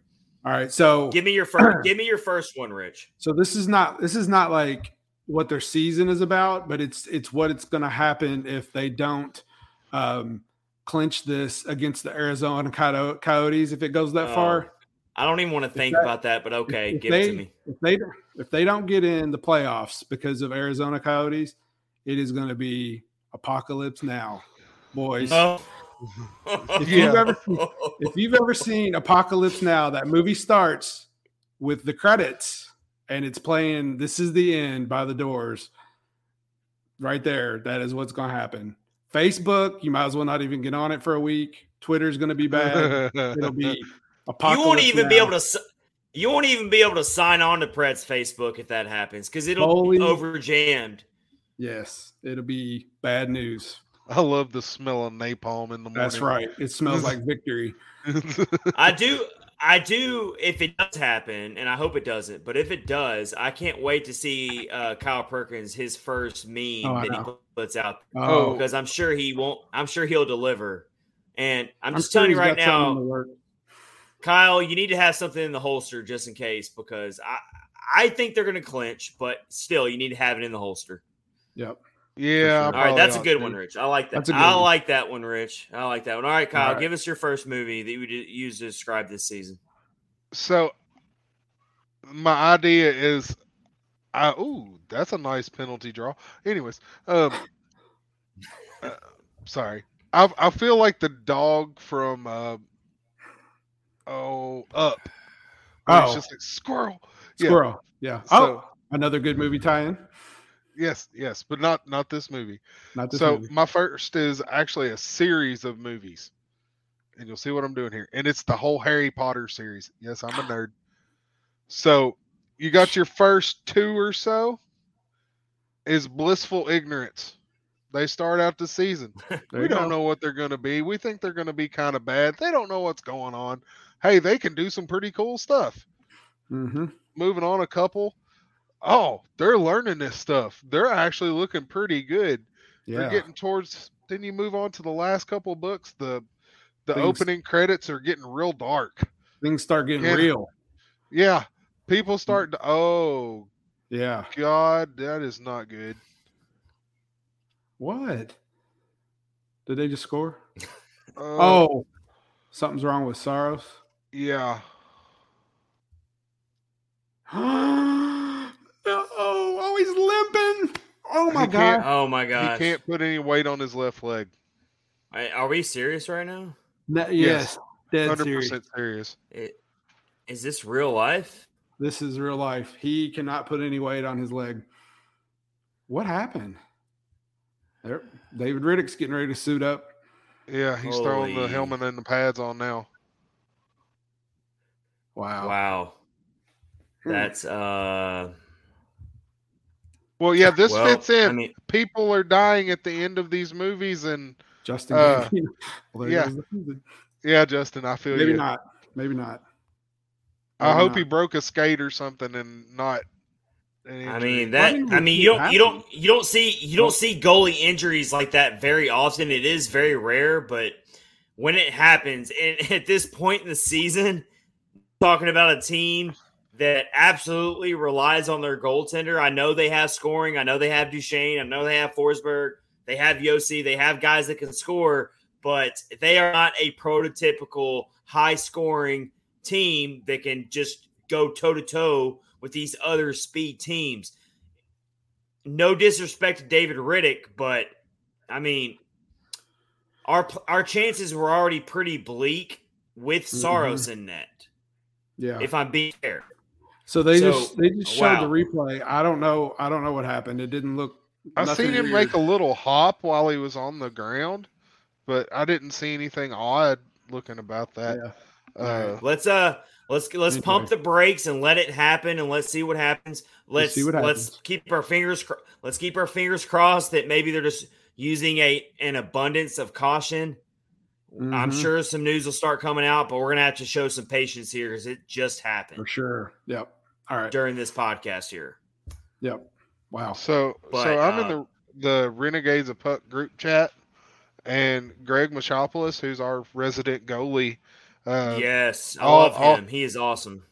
[SPEAKER 1] All right, so
[SPEAKER 2] give me your first. give me your first one, Rich.
[SPEAKER 1] So this is not this is not like what their season is about, but it's it's what it's going to happen if they don't um, clinch this against the Arizona Coyotes if it goes that far.
[SPEAKER 2] Oh, I don't even want to think that, about that, but okay, if, give
[SPEAKER 1] they,
[SPEAKER 2] it to me.
[SPEAKER 1] If they if they don't get in the playoffs because of Arizona Coyotes, it is going to be apocalypse now, boys. Oh. if you've ever if you've ever seen Apocalypse Now, that movie starts with the credits and it's playing "This Is the End" by the Doors. Right there, that is what's going to happen. Facebook, you might as well not even get on it for a week. Twitter's going to be bad. It'll be
[SPEAKER 2] apocalypse. You won't even now. be able to. You won't even be able to sign on to Pred's Facebook if that happens because it'll Holy, be over jammed.
[SPEAKER 1] Yes, it'll be bad news.
[SPEAKER 3] I love the smell of napalm in the morning.
[SPEAKER 1] That's right. It smells like victory.
[SPEAKER 2] I do. I do. If it does happen, and I hope it doesn't, but if it does, I can't wait to see uh, Kyle Perkins his first meme oh, that he puts out. Oh, because I'm sure he won't. I'm sure he'll deliver. And I'm, I'm just sure telling you right now, Kyle, you need to have something in the holster just in case because I I think they're going to clinch, but still, you need to have it in the holster.
[SPEAKER 1] Yep.
[SPEAKER 3] Yeah.
[SPEAKER 2] All right, that's a good one, Rich. I like that. I one. like that one, Rich. I like that one. All right, Kyle, All right. give us your first movie that you would use to describe this season.
[SPEAKER 3] So, my idea is, I ooh, that's a nice penalty draw. Anyways, um, uh, sorry, I I feel like the dog from uh, oh up.
[SPEAKER 1] Oh,
[SPEAKER 3] it's just like squirrel.
[SPEAKER 1] Squirrel. Yeah. yeah. So, oh, another good movie tie-in.
[SPEAKER 3] Yes, yes, but not not this movie.
[SPEAKER 1] Not this
[SPEAKER 3] so
[SPEAKER 1] movie.
[SPEAKER 3] my first is actually a series of movies, and you'll see what I'm doing here. And it's the whole Harry Potter series. Yes, I'm a nerd. So you got your first two or so is blissful ignorance. They start out the season. we don't know what they're going to be. We think they're going to be kind of bad. They don't know what's going on. Hey, they can do some pretty cool stuff.
[SPEAKER 1] Mm-hmm.
[SPEAKER 3] Moving on a couple oh, they're learning this stuff. They're actually looking pretty good. Yeah. They're getting towards. Then you move on to the last couple books. The the things, opening credits are getting real dark.
[SPEAKER 1] Things start getting and, real.
[SPEAKER 3] Yeah, people start to. Oh,
[SPEAKER 1] yeah.
[SPEAKER 3] God, that is not good.
[SPEAKER 1] What? Did they just score? Uh, oh, something's wrong with Saros.
[SPEAKER 3] Yeah.
[SPEAKER 1] Oh, he's limping. Oh my god.
[SPEAKER 2] Oh my god.
[SPEAKER 3] He can't put any weight on his left leg.
[SPEAKER 2] Are we serious right now?
[SPEAKER 1] No, yes, hundred percent
[SPEAKER 3] serious.
[SPEAKER 2] It, is this real life?
[SPEAKER 1] This is real life. He cannot put any weight on his leg. What happened? There, David Rittich's getting ready to suit up.
[SPEAKER 3] Yeah, he's Holy. throwing the helmet and the pads on now.
[SPEAKER 1] Wow.
[SPEAKER 2] Wow. Hmm. That's uh
[SPEAKER 3] well, yeah, this well, fits in. I mean, People are dying at the end of these movies, and
[SPEAKER 1] Justin. Uh, well,
[SPEAKER 3] yeah, yeah, Justin. I feel
[SPEAKER 1] maybe
[SPEAKER 3] you.
[SPEAKER 1] not. Maybe not.
[SPEAKER 3] Maybe I hope not. he broke a skate or something, and not.
[SPEAKER 2] I mean that. I mean, you don't. You don't. You don't see. You don't see goalie injuries like that very often. It is very rare, but when it happens, and at this point in the season, talking about a team that absolutely relies on their goaltender. I know they have scoring. I know they have Duchene. I know they have Forsberg. They have Josi. They have guys that can score, but they are not a prototypical high scoring team that can just go toe to toe with these other speed teams. No disrespect to David Rittich, but I mean, our our chances were already pretty bleak with Saros mm-hmm. in net.
[SPEAKER 1] Yeah,
[SPEAKER 2] if I'm being fair.
[SPEAKER 1] So they so, just they just showed wow. the replay. I don't know. I don't know what happened. It didn't look.
[SPEAKER 3] I seen him weird. make a little hop while he was on the ground, but I didn't see anything odd looking about that.
[SPEAKER 2] Yeah. Uh, let's uh let's let's anyway. pump the brakes and let it happen and let's see what happens. Let's let's, see what happens. let's keep our fingers let's keep our fingers crossed that maybe they're just using a an abundance of caution. Mm-hmm. I'm sure some news will start coming out, but we're gonna have to show some patience here because it just happened.
[SPEAKER 1] For sure. Yep. All right.
[SPEAKER 2] During this podcast here.
[SPEAKER 1] Yep. Wow.
[SPEAKER 3] So but, so I'm uh, in the the Renegades of Puck group chat and Greg Machopoulos, who's our resident goalie. Uh,
[SPEAKER 2] yes, I
[SPEAKER 3] all-
[SPEAKER 2] love
[SPEAKER 3] all-
[SPEAKER 2] him. he is awesome.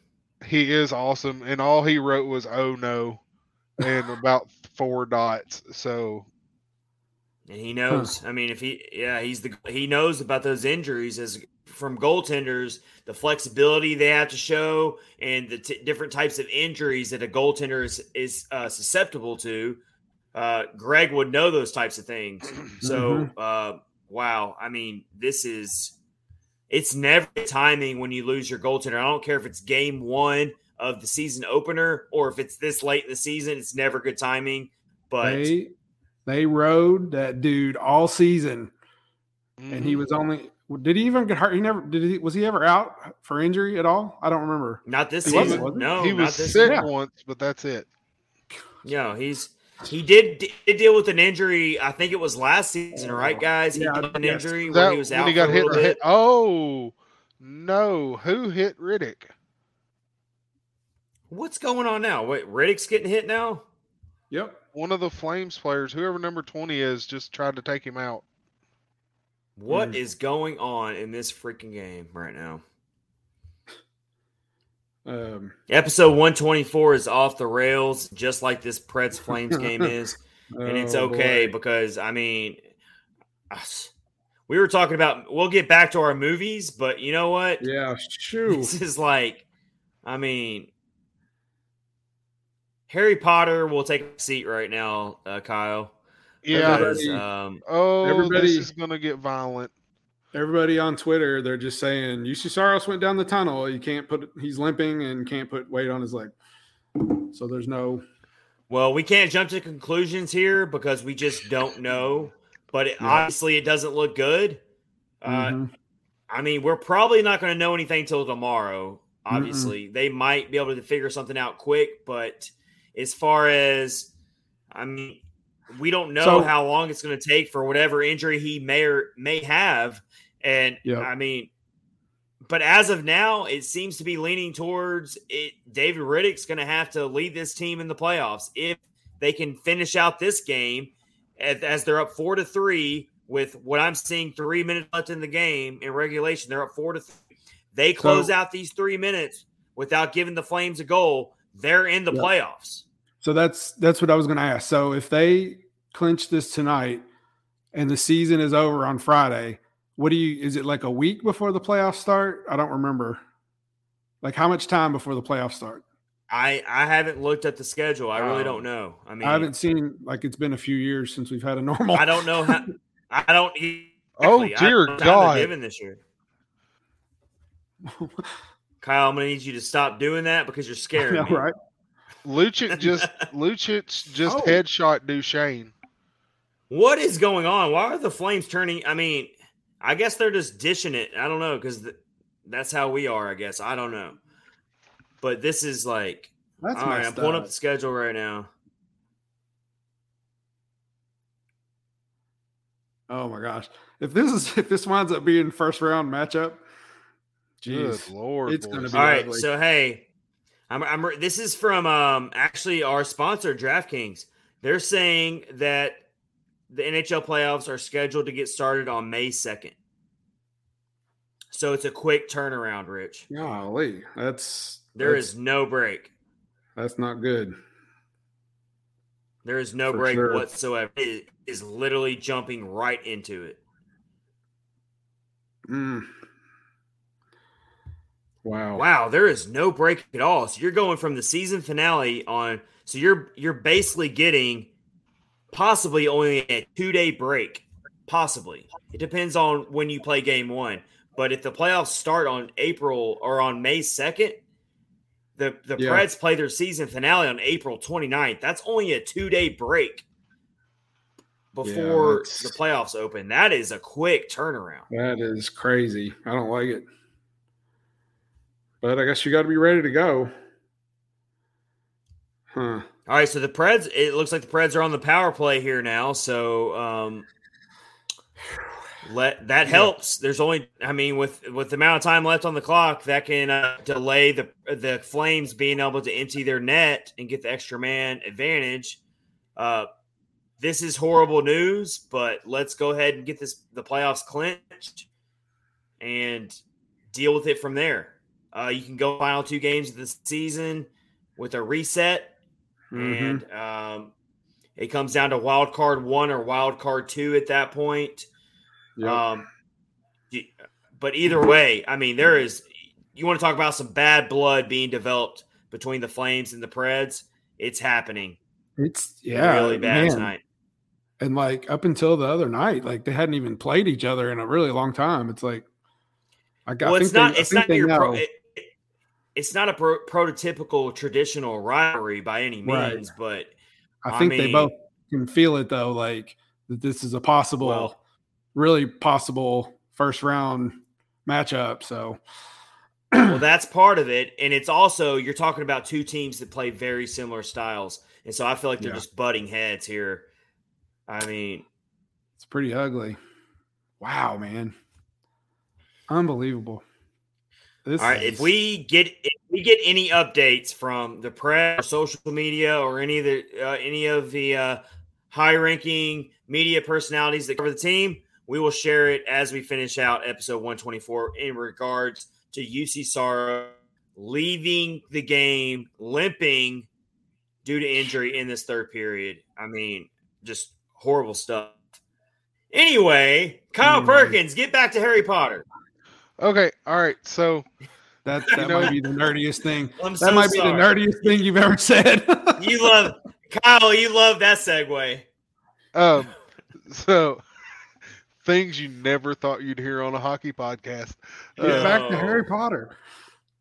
[SPEAKER 3] he is awesome, and all he wrote was "Oh no," and about four dots. So
[SPEAKER 2] And he knows. I mean, if he, yeah, he's the he knows about those injuries as from goaltenders, the flexibility they have to show, and the t- different types of injuries that a goaltender is is uh, susceptible to. Uh, Greg would know those types of things. So, uh, wow. I mean, this is it's never timing when you lose your goaltender. I don't care if it's game one of the season opener or if it's this late in the season. It's never good timing. But
[SPEAKER 1] They they rode that dude all season, and he
[SPEAKER 3] mhm.
[SPEAKER 1] was only. Did he even get hurt? He never did. He was he ever out for injury at all? I don't remember.
[SPEAKER 2] Not this
[SPEAKER 1] He
[SPEAKER 2] season.
[SPEAKER 1] wasn't, was he?
[SPEAKER 2] no,
[SPEAKER 3] he
[SPEAKER 2] not
[SPEAKER 3] was
[SPEAKER 2] this
[SPEAKER 3] sick
[SPEAKER 1] Yeah.
[SPEAKER 3] once, but that's it.
[SPEAKER 2] No, he's he did, did deal with an injury. I think it was last season, right, oh, guys? He
[SPEAKER 1] Yeah,
[SPEAKER 2] got an
[SPEAKER 1] yes.
[SPEAKER 2] injury
[SPEAKER 3] That
[SPEAKER 2] where he was
[SPEAKER 3] when
[SPEAKER 2] out
[SPEAKER 3] he got
[SPEAKER 2] for
[SPEAKER 3] hit,
[SPEAKER 2] little
[SPEAKER 3] hit.
[SPEAKER 2] bit.
[SPEAKER 3] Oh no! Who hit Rittich?
[SPEAKER 2] What's going on now? Wait, Rittich's getting hit now.
[SPEAKER 1] Yep.
[SPEAKER 3] One of the Flames players, whoever number twenty is, just tried to take him out.
[SPEAKER 2] What
[SPEAKER 1] Mm.
[SPEAKER 2] is going on in this freaking game right now?
[SPEAKER 1] Um,
[SPEAKER 2] Episode 124 is off the rails, just like this Preds Flames game is. and it's
[SPEAKER 1] oh,
[SPEAKER 2] okay
[SPEAKER 1] boy.
[SPEAKER 2] because I mean, we were talking about. We'll get back to our movies, but you know what?
[SPEAKER 1] Yeah. Shoo.
[SPEAKER 2] This is like, I mean, Harry Potter will take a seat right now, uh, Kyle.
[SPEAKER 3] Yeah.
[SPEAKER 2] because, um,
[SPEAKER 3] Oh,
[SPEAKER 1] Everybody-
[SPEAKER 3] this is gonna get violent.
[SPEAKER 1] Everybody on Twitter, they're just saying Juuse Saros went down the tunnel. You can't put. He's limping and can't put weight on his leg. So there's no.
[SPEAKER 2] well, we can't jump to conclusions here because we just don't know. But it,
[SPEAKER 1] Yeah.
[SPEAKER 2] obviously, it doesn't look good. Uh,
[SPEAKER 1] Mhm.
[SPEAKER 2] I mean, we're probably not going to know anything till tomorrow. Obviously, they might be able to figure something out quick, but as far as I mean, we don't know
[SPEAKER 1] So-
[SPEAKER 2] how long it's going to take for whatever injury he may or may have. And
[SPEAKER 1] Yep.
[SPEAKER 2] I mean, but as of now, it seems to be leaning towards it. David Rittich's going to have to lead this team in the playoffs if they can finish out this game as, they're up four to three with what I'm seeing three minutes left in the game in regulation. They're up four to three. They close
[SPEAKER 1] So-
[SPEAKER 2] out these three minutes without giving the Flames a goal. They're in the playoffs.
[SPEAKER 1] So that's that's what I was going to ask. So if they clinch this tonight and the season is over on Friday, what do you? Is it like a week before the playoffs start? I don't remember. Like how much time before the playoffs start?
[SPEAKER 2] I I haven't looked at the schedule. I really
[SPEAKER 1] Oh.
[SPEAKER 2] don't know. I mean,
[SPEAKER 1] I haven't seen like it's been a few years since we've had a normal.
[SPEAKER 2] I don't know how. I don't.
[SPEAKER 3] Oh,
[SPEAKER 2] exactly. I
[SPEAKER 3] dear
[SPEAKER 2] don't know how they're
[SPEAKER 3] God.
[SPEAKER 2] Given this year, Kyle, I'm gonna need you to stop doing that because you're scaring
[SPEAKER 1] Yeah,
[SPEAKER 2] me.
[SPEAKER 1] right.
[SPEAKER 3] Lucic just Lucic just
[SPEAKER 1] Oh.
[SPEAKER 3] headshot Duchene.
[SPEAKER 2] What is going on? Why are the Flames turning? I mean, I guess they're just dishing it. I don't know because th- that's how we are. I guess I don't know. But this is like,
[SPEAKER 1] That's
[SPEAKER 2] all right. I'm pulling up
[SPEAKER 1] up.
[SPEAKER 2] the schedule right now.
[SPEAKER 1] Oh my gosh! If this is if this winds up being first round matchup,
[SPEAKER 3] Good
[SPEAKER 1] jeez,
[SPEAKER 3] lord,
[SPEAKER 1] It's gonna be
[SPEAKER 2] All right,
[SPEAKER 1] ugly.
[SPEAKER 2] so hey, I'm, I'm this is from um actually our sponsor DraftKings. They're saying that the NHL playoffs are scheduled to get started on May 2nd. So it's a quick turnaround, Rich.
[SPEAKER 1] golly, that's
[SPEAKER 2] There
[SPEAKER 1] that's,
[SPEAKER 2] is no break.
[SPEAKER 1] that's not good.
[SPEAKER 2] There is no
[SPEAKER 1] For
[SPEAKER 2] break
[SPEAKER 1] sure.
[SPEAKER 2] whatsoever. It is literally jumping right into it.
[SPEAKER 1] Mm. Wow.
[SPEAKER 2] Wow, there is no break at all. So you're going from the season finale on so you're you're basically getting possibly only a 2-day break. Possibly. It depends on when you play game 1. But if the playoffs start on April or on May 2nd, the the
[SPEAKER 1] Yeah.
[SPEAKER 2] Preds play their season finale on April 29th. That's only a 2-day break before
[SPEAKER 1] that's-
[SPEAKER 2] the playoffs open. That is a quick turnaround.
[SPEAKER 1] That is crazy. I don't like it. But I guess you got to be ready to go. Huh.
[SPEAKER 2] All right, so the Preds. It looks like the Preds are on the power play here now. So um, let that helps. There's only, I mean, with with the amount of time left on the clock, that can uh, delay the the Flames being able to empty their net and get the extra man advantage. Uh, this is horrible news, but let's go ahead and get this the playoffs clinched and deal with it from there. Uh, you can go final two games of the season with a reset,
[SPEAKER 1] Mhm.
[SPEAKER 2] and um, it comes down to wild card one or wild card two at that point.
[SPEAKER 1] Yep.
[SPEAKER 2] Um, but either way, I mean, there is. You want to talk about some bad blood being developed between the Flames and the Preds? It's happening
[SPEAKER 1] it's yeah,
[SPEAKER 2] really bad
[SPEAKER 1] man.
[SPEAKER 2] tonight.
[SPEAKER 1] And like up until the other night, like they hadn't even played each other in a really long time. It's like I got.
[SPEAKER 2] Well, it's
[SPEAKER 1] think
[SPEAKER 2] not.
[SPEAKER 1] they-
[SPEAKER 2] it's not your. Pro, it- it's not a pro, prototypical traditional rivalry by any
[SPEAKER 1] Right.
[SPEAKER 2] means, but
[SPEAKER 1] I
[SPEAKER 2] I
[SPEAKER 1] think they both can feel it though, like that this is a possible,
[SPEAKER 2] Well-
[SPEAKER 1] really possible first round matchup. So
[SPEAKER 2] well, that's part of it, and it's also you're talking about two teams that play very similar styles, and so I feel like they're
[SPEAKER 1] Yeah.
[SPEAKER 2] just butting heads here. I mean,
[SPEAKER 1] it's pretty ugly. Wow, man. Unbelievable. This
[SPEAKER 2] All right,
[SPEAKER 1] is-
[SPEAKER 2] if we get if we get any updates from the press, or social media, or any of the uh, any of the uh, high-ranking media personalities that cover the team, we will share it as we finish out episode 124 in regards to Juuse Sara leaving the game limping due to injury in this third period. I mean, just horrible stuff. Anyway, Kyle
[SPEAKER 1] Mm.
[SPEAKER 2] Perkins, get back to Harry Potter.
[SPEAKER 3] Okay, all right. So
[SPEAKER 1] that, that
[SPEAKER 3] know-
[SPEAKER 1] might be the nerdiest thing.
[SPEAKER 2] I'm
[SPEAKER 1] That
[SPEAKER 2] so
[SPEAKER 1] might be the nerdiest thing you've ever said.
[SPEAKER 2] You love Kyle. You love that segue.
[SPEAKER 3] um so things you never thought you'd hear on a hockey podcast.
[SPEAKER 1] Get
[SPEAKER 3] Uh,
[SPEAKER 1] back to Harry Potter.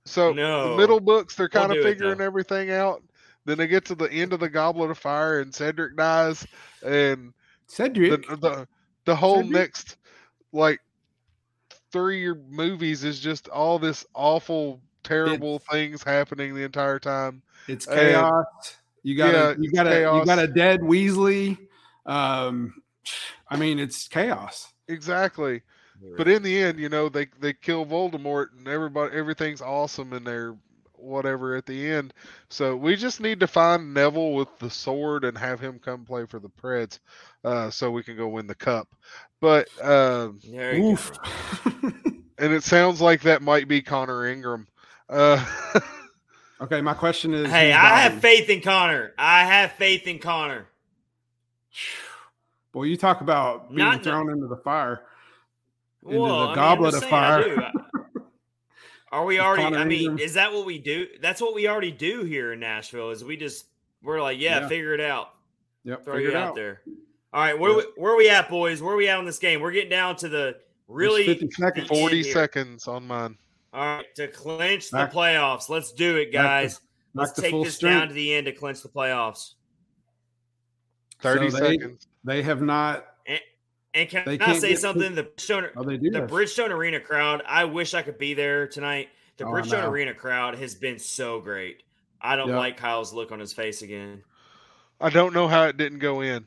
[SPEAKER 3] So
[SPEAKER 2] No.
[SPEAKER 3] the middle books, they're
[SPEAKER 2] We'll
[SPEAKER 3] kind of
[SPEAKER 2] do it,
[SPEAKER 3] figuring everything out. Then they get to the end of the Goblet of Fire, and Cedric dies, and the
[SPEAKER 1] Cedric.
[SPEAKER 3] the, the whole
[SPEAKER 1] Cedric?
[SPEAKER 3] next like three movies is just all this awful, terrible things happening the entire time.
[SPEAKER 1] It's
[SPEAKER 3] and-
[SPEAKER 1] chaos. you got
[SPEAKER 3] yeah,
[SPEAKER 1] a you
[SPEAKER 3] it's
[SPEAKER 1] got a you got a dead Weasley. Um, I mean, it's chaos.
[SPEAKER 3] Exactly. But in the end, you know, they they kill Voldemort and everybody everything's awesome and they're whatever at the end. So we just need to find Neville with the sword and have him come play for the Preds, uh, so we can go win the cup. But um,
[SPEAKER 1] Oof.
[SPEAKER 3] and it sounds like that might be Connor Ingram. Uh,
[SPEAKER 1] okay, my question is:
[SPEAKER 2] Hey,
[SPEAKER 1] who's
[SPEAKER 2] I have faith in Connor. I have faith in Connor.
[SPEAKER 1] Boy, you talk about being
[SPEAKER 2] Not-
[SPEAKER 1] thrown into the fire. Into
[SPEAKER 2] Well,
[SPEAKER 1] the
[SPEAKER 2] I
[SPEAKER 1] goblet
[SPEAKER 2] just
[SPEAKER 1] of
[SPEAKER 2] saying, I
[SPEAKER 1] fire.
[SPEAKER 2] do. Are we already?
[SPEAKER 1] Connor
[SPEAKER 2] I mean,
[SPEAKER 1] Ingram.
[SPEAKER 2] is that what we do? That's what we already do here in Nashville. Is we just we're like, yeah,
[SPEAKER 1] Yeah.
[SPEAKER 2] figure it out,
[SPEAKER 1] Yep,
[SPEAKER 2] throw you
[SPEAKER 1] it
[SPEAKER 2] out,
[SPEAKER 1] out.
[SPEAKER 2] there. All right, where
[SPEAKER 1] Yep.
[SPEAKER 2] we, where we at, boys? Where we at on this game? We're getting down to the
[SPEAKER 1] There's
[SPEAKER 2] really
[SPEAKER 1] 50 seconds.
[SPEAKER 3] 40
[SPEAKER 2] here.
[SPEAKER 3] seconds on mine.
[SPEAKER 2] All right, to clinch
[SPEAKER 1] Back-
[SPEAKER 2] the playoffs. Let's do it,
[SPEAKER 1] back to-
[SPEAKER 2] guys. Let's take
[SPEAKER 1] full
[SPEAKER 2] this down to the end to clinch the playoffs.
[SPEAKER 3] 30
[SPEAKER 1] So they-
[SPEAKER 3] seconds.
[SPEAKER 1] They have not.
[SPEAKER 2] And can
[SPEAKER 1] They
[SPEAKER 2] I
[SPEAKER 1] can't
[SPEAKER 2] say
[SPEAKER 1] get-
[SPEAKER 2] something? The Bridgestone,
[SPEAKER 1] Oh, they do.
[SPEAKER 2] the Bridgestone Arena crowd. I wish I could be there tonight. The
[SPEAKER 1] Oh,
[SPEAKER 2] Bridgestone. Arena crowd has been so great. I don't
[SPEAKER 1] Yeah.
[SPEAKER 2] like Kyle's look on his face again.
[SPEAKER 3] I don't know how it didn't go in.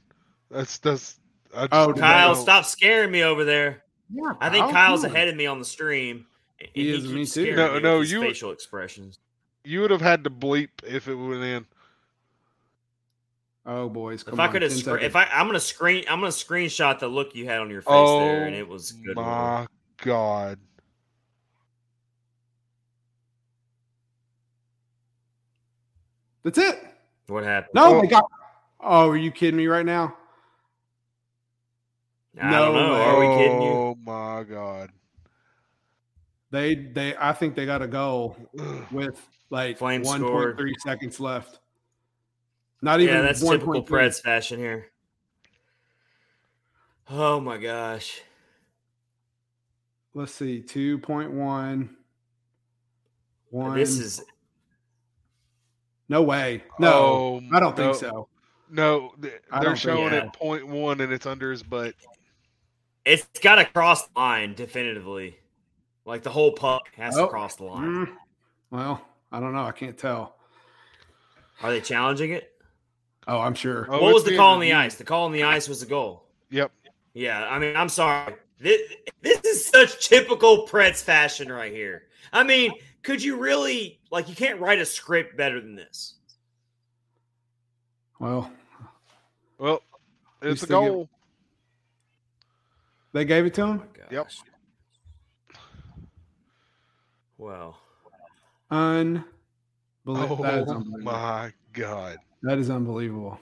[SPEAKER 3] That's that's. I
[SPEAKER 1] oh,
[SPEAKER 3] just Oh,
[SPEAKER 2] Kyle,
[SPEAKER 3] know.
[SPEAKER 2] stop scaring me over there.
[SPEAKER 1] Yeah,
[SPEAKER 2] I think
[SPEAKER 1] Kyle,
[SPEAKER 2] Kyle's
[SPEAKER 1] come on.
[SPEAKER 2] ahead of me on the stream. and
[SPEAKER 1] He is, me too.
[SPEAKER 3] No, no, you-
[SPEAKER 2] facial expressions.
[SPEAKER 3] You would have had to bleep if it went in.
[SPEAKER 1] Oh, boys.
[SPEAKER 2] If
[SPEAKER 1] come
[SPEAKER 2] I could have, scre- if. I, I'm gonna screen, I'm gonna screenshot the look you had on your face
[SPEAKER 3] Oh
[SPEAKER 2] there, and it was good. Lord.
[SPEAKER 3] my god!
[SPEAKER 1] That's it.
[SPEAKER 2] What happened?
[SPEAKER 1] No,
[SPEAKER 3] Oh.
[SPEAKER 1] they got. Oh, are you kidding me right now?
[SPEAKER 2] I don't
[SPEAKER 1] no
[SPEAKER 2] know. Are we kidding you?
[SPEAKER 3] Oh my god!
[SPEAKER 1] They they I think they got a goal with like
[SPEAKER 2] Flames
[SPEAKER 1] one
[SPEAKER 2] scored.
[SPEAKER 1] point three seconds left. Not even
[SPEAKER 2] Yeah, that's
[SPEAKER 1] one
[SPEAKER 2] typical
[SPEAKER 1] point three.
[SPEAKER 2] Preds fashion here. Oh my gosh.
[SPEAKER 1] Let's see, two point one. One.
[SPEAKER 2] This is
[SPEAKER 1] no way. No,
[SPEAKER 3] Oh,
[SPEAKER 1] I don't think
[SPEAKER 3] no.
[SPEAKER 1] so.
[SPEAKER 3] No, they're
[SPEAKER 1] don't think
[SPEAKER 3] showing it point one and it's under his butt.
[SPEAKER 2] it's got to cross the line definitively. Like the whole puck has
[SPEAKER 1] Oh.
[SPEAKER 2] to cross the line.
[SPEAKER 1] Mm, well, I don't know. I can't tell.
[SPEAKER 2] Are they challenging it?
[SPEAKER 1] Oh, I'm sure.
[SPEAKER 3] Oh,
[SPEAKER 2] what was the call on the ice? The call on the ice was the goal.
[SPEAKER 3] Yep.
[SPEAKER 2] Yeah, I mean, I'm sorry. This, this is such typical Preds fashion right here. I mean, could you really like you can't write a script better than this?
[SPEAKER 1] Well,
[SPEAKER 3] Well, It's a
[SPEAKER 1] still get-
[SPEAKER 3] goal.
[SPEAKER 1] They gave it to him.
[SPEAKER 3] Yep.
[SPEAKER 2] Well,
[SPEAKER 1] Unbelievable.
[SPEAKER 3] Oh my oh god.
[SPEAKER 1] That is unbelievable.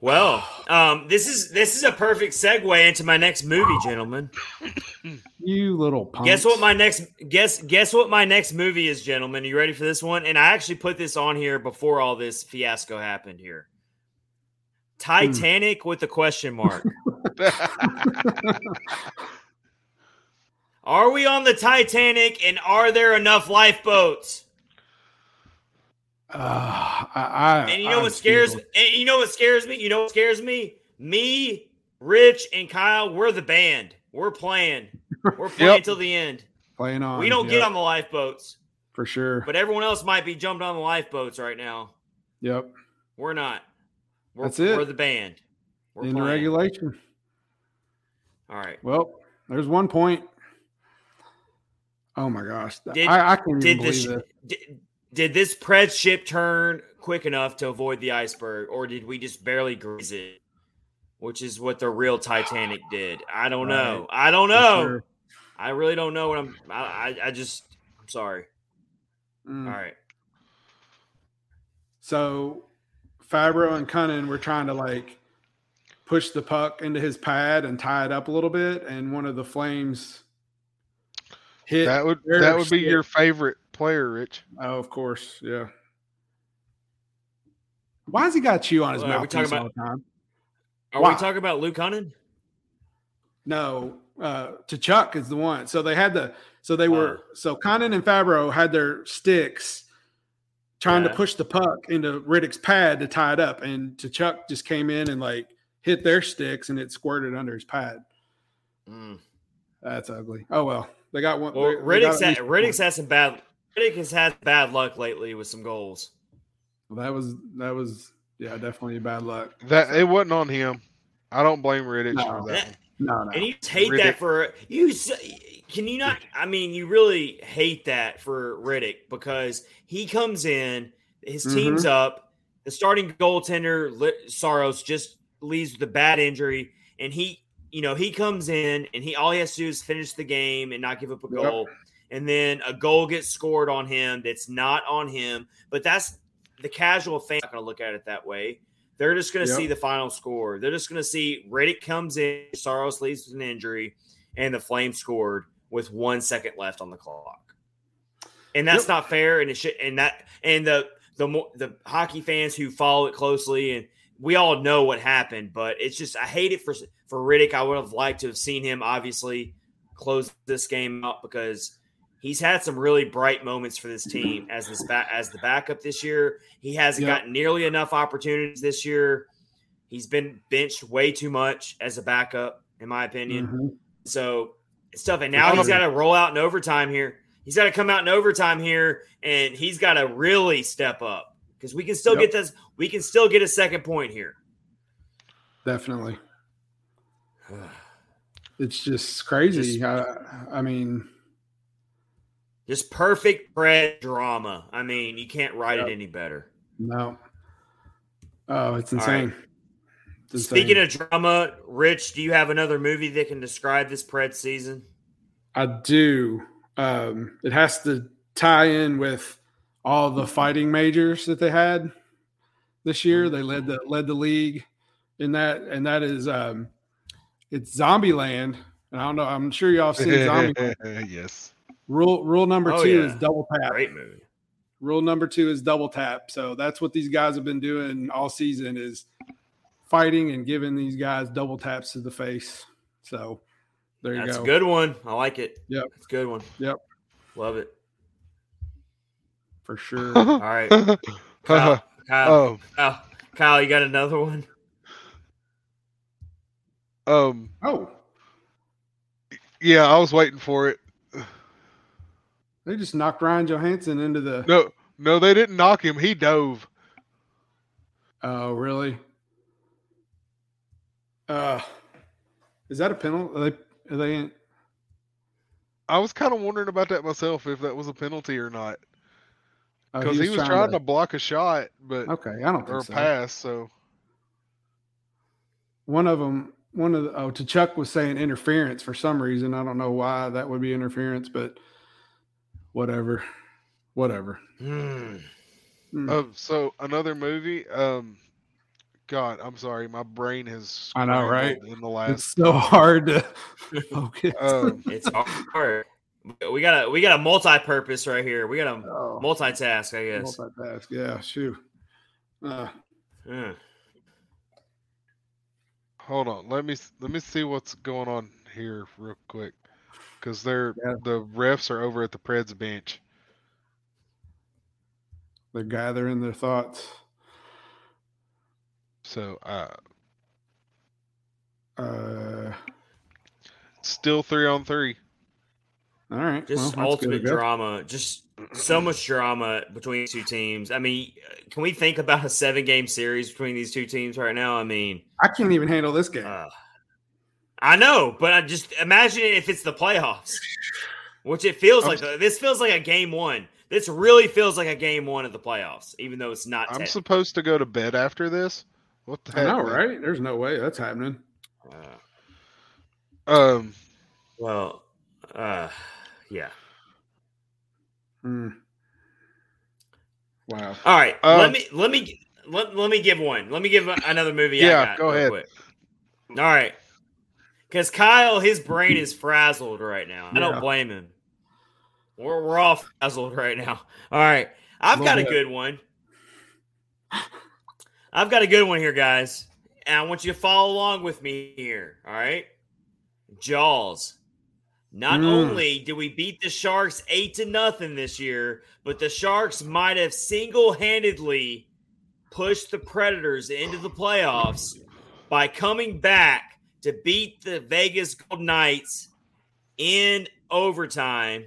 [SPEAKER 2] well, um, this is this is a perfect segue into my next movie, gentlemen.
[SPEAKER 1] You little punk.
[SPEAKER 2] Guess what my next guess guess what my next movie is, gentlemen. Are you ready for this one? And I actually put this on here before all this fiasco happened here. Titanic with a question mark. Are we on the Titanic and are there enough lifeboats?
[SPEAKER 1] Uh, I, I,
[SPEAKER 2] And you know
[SPEAKER 1] I'm
[SPEAKER 2] what scares
[SPEAKER 1] scared.
[SPEAKER 2] and you know what scares me? You know what scares me? Me, Rich, and Kyle, we're the band. We're playing. We're playing
[SPEAKER 3] Yep.
[SPEAKER 2] till the end.
[SPEAKER 1] Playing on.
[SPEAKER 2] We don't get on the lifeboats,
[SPEAKER 1] for sure.
[SPEAKER 2] but everyone else might be jumped on the lifeboats right now.
[SPEAKER 1] Yep.
[SPEAKER 2] We're not. We're,
[SPEAKER 1] That's it.
[SPEAKER 2] We're the band. We're
[SPEAKER 1] In the regulation.
[SPEAKER 2] All right.
[SPEAKER 1] Well, there's one point. Oh my gosh.
[SPEAKER 2] Did-
[SPEAKER 1] I, I can't even
[SPEAKER 2] Did
[SPEAKER 1] believe
[SPEAKER 2] this
[SPEAKER 1] this.
[SPEAKER 2] did, did this Pred ship turn quick enough to avoid the iceberg, or did we just barely grease it? Which is what the real Titanic did. I don't know. I don't know.
[SPEAKER 1] sure.
[SPEAKER 2] I really don't know what I'm. I I, I just. I'm sorry.
[SPEAKER 1] Mm.
[SPEAKER 2] All right.
[SPEAKER 1] So Fabbro and Kunin were trying to like push the puck into his pad and tie it up a little bit, and one of the flames hit.
[SPEAKER 3] that would that would be
[SPEAKER 1] stick.
[SPEAKER 3] your favorite player, Rich.
[SPEAKER 1] Oh, of course, yeah. Why has he got chew on his
[SPEAKER 2] Well, are we talking
[SPEAKER 1] mouthpiece all
[SPEAKER 2] about-
[SPEAKER 1] the time?
[SPEAKER 2] Are
[SPEAKER 1] Wow.
[SPEAKER 2] we talking about Luke Kunin?
[SPEAKER 1] No, uh, Tkachuk is the one. So they had the so they were
[SPEAKER 2] Oh.
[SPEAKER 1] so Kunin and Fabbro had their sticks trying
[SPEAKER 2] Yeah.
[SPEAKER 1] to push the puck into Rittich's pad to tie it up, and Tkachuk just came in and like hit their sticks and it squirted under his pad.
[SPEAKER 2] Mm.
[SPEAKER 1] That's ugly. Oh well, they got one.
[SPEAKER 2] Well,
[SPEAKER 1] they- they got
[SPEAKER 2] Rittich's
[SPEAKER 1] at
[SPEAKER 2] had,
[SPEAKER 1] least one.
[SPEAKER 2] Rittich's had some bad. Rittich has had bad luck lately with some goals.
[SPEAKER 1] Well, that was that was yeah definitely bad luck.
[SPEAKER 3] That it wasn't on him. I don't blame Rittich
[SPEAKER 1] No.
[SPEAKER 3] for that.
[SPEAKER 2] That-
[SPEAKER 1] No, no.
[SPEAKER 2] And you just hate
[SPEAKER 3] Rittich.
[SPEAKER 2] that for you. Can you not? I mean, you really hate that for Rittich because he comes in, his
[SPEAKER 1] Mm-hmm.
[SPEAKER 2] team's up, the starting goaltender Saros just leaves with a bad injury, and he, you know, he comes in and he all he has to do is finish the game and not give up a
[SPEAKER 1] Yep.
[SPEAKER 2] And then a goal gets scored on him that's not on him. But that's the casual fan not going to look at it that way. They're just going to
[SPEAKER 1] Yep.
[SPEAKER 2] see the final score. They're just going to see Rittich comes in, Saros leaves with an injury, and the Flames scored with one second left on the clock. And that's
[SPEAKER 1] Yep.
[SPEAKER 2] not fair. And it should, and that, and the the more the hockey fans who follow it closely, and we all know what happened. But it's just I hate it for for Rittich. I would have liked to have seen him obviously close this game out because he's had some really bright moments for this team as this ba- as the backup this year. He hasn't
[SPEAKER 1] Yep.
[SPEAKER 2] gotten nearly enough opportunities this year. He's been benched way too much as a backup, in my opinion.
[SPEAKER 1] Mhm.
[SPEAKER 2] So it's tough. And now he's got to roll out in overtime here. He's got to come out in overtime here, and he's got to really step up because we can still
[SPEAKER 1] Yep.
[SPEAKER 2] get this. We can still get a second point here.
[SPEAKER 1] Definitely. It's just crazy.
[SPEAKER 2] Just-
[SPEAKER 1] I, I mean,
[SPEAKER 2] Just perfect bread drama. I mean, you can't write
[SPEAKER 1] Yep.
[SPEAKER 2] it any better.
[SPEAKER 1] no. Oh, it's
[SPEAKER 2] All right.
[SPEAKER 1] insane. It's insane.
[SPEAKER 2] Speaking of drama, Rich, do you have another movie that can describe this Pred season?
[SPEAKER 1] I do. Um, it has to tie in with all the fighting majors that they had this year. They led the led the league in that, and that is um, it's Zombieland. And I don't know. I'm sure y'all have seen Zombie.
[SPEAKER 3] yes.
[SPEAKER 1] Rule rule number
[SPEAKER 2] Oh,
[SPEAKER 1] two
[SPEAKER 2] yeah.
[SPEAKER 1] is double tap.
[SPEAKER 2] Great movie.
[SPEAKER 1] Rule number two is double tap. So that's what these guys have been doing all season is fighting and giving these guys double taps to the face. So there you
[SPEAKER 2] That's
[SPEAKER 1] go.
[SPEAKER 2] That's a good one. I like it.
[SPEAKER 1] Yep.
[SPEAKER 2] It's a good one.
[SPEAKER 1] Yep.
[SPEAKER 2] Love it.
[SPEAKER 1] For sure.
[SPEAKER 2] All right. Kyle, Kyle,
[SPEAKER 3] oh,
[SPEAKER 2] Kyle, Kyle, you got another one?
[SPEAKER 3] um,
[SPEAKER 1] oh,
[SPEAKER 3] yeah, I was waiting for it.
[SPEAKER 1] They just knocked Ryan Johansen into the.
[SPEAKER 3] No, no, they didn't knock him. He dove.
[SPEAKER 1] Oh, really? Uh, is that a penalty? Are they? Are they in,
[SPEAKER 3] I was kind of wondering about that myself, if that was a penalty or not,
[SPEAKER 1] oh,
[SPEAKER 3] because he was trying, to block a shot, but
[SPEAKER 1] Okay, I don't
[SPEAKER 3] or
[SPEAKER 1] think so.
[SPEAKER 3] pass. So
[SPEAKER 1] one of them, one of the oh, Tkachuk was saying interference for some reason. I don't know why that would be interference, but whatever, whatever.
[SPEAKER 2] Hmm.
[SPEAKER 1] Hmm.
[SPEAKER 3] Oh, so another movie. Um, God, I'm sorry, my brain has.
[SPEAKER 1] I know, right?
[SPEAKER 3] In the last,
[SPEAKER 1] it's so hard to focus.
[SPEAKER 3] um,
[SPEAKER 2] It's hard. We got a we got a multi-purpose right here. We got a
[SPEAKER 1] Oh,
[SPEAKER 2] multitask, I guess.
[SPEAKER 1] multitask. Yeah, shoot. Uh,
[SPEAKER 2] Hmm.
[SPEAKER 3] hold on, let me let me see what's going on here real quick, because they're
[SPEAKER 1] Yeah.
[SPEAKER 3] the refs are over at the Preds bench.
[SPEAKER 1] they're gathering their thoughts.
[SPEAKER 3] So, uh,
[SPEAKER 1] Uh,
[SPEAKER 3] still three on three.
[SPEAKER 1] all right.
[SPEAKER 2] Just
[SPEAKER 1] well, that's good, I
[SPEAKER 2] ultimate drama. Just so much drama between two teams. I mean, can we think about a seven game series between these two teams right now? I mean,
[SPEAKER 1] I can't even handle this game.
[SPEAKER 2] uh, I know, but I just imagine if it's the playoffs, which it feels
[SPEAKER 3] I'm
[SPEAKER 2] like. This feels like a game one. This really feels like a game one of the playoffs, even though it's not.
[SPEAKER 3] I'm
[SPEAKER 2] tech-
[SPEAKER 3] supposed to go to bed after this. What the
[SPEAKER 1] I
[SPEAKER 3] heck?
[SPEAKER 1] know,
[SPEAKER 3] man?
[SPEAKER 1] right? There's no way that's happening.
[SPEAKER 2] Uh,
[SPEAKER 3] Um,
[SPEAKER 2] well, uh, yeah.
[SPEAKER 1] Hmm. Wow.
[SPEAKER 2] All right,
[SPEAKER 3] Um,
[SPEAKER 2] let me let me let, let me give one. Let me give another movie. I
[SPEAKER 3] Yeah,
[SPEAKER 2] got
[SPEAKER 3] go ahead.
[SPEAKER 2] quick. All right, because Kyle, his brain is frazzled right now. I don't blame him. We're we're all frazzled right now. All right, I've got a good one. I've got a good one here, guys, and I want you to follow along with me here. All right, Jaws. Not
[SPEAKER 1] Mm.
[SPEAKER 2] only did we beat the Sharks eight to nothing this year, but the Sharks might have single-handedly pushed the Predators into the playoffs by coming back to beat the Vegas Golden Knights in overtime.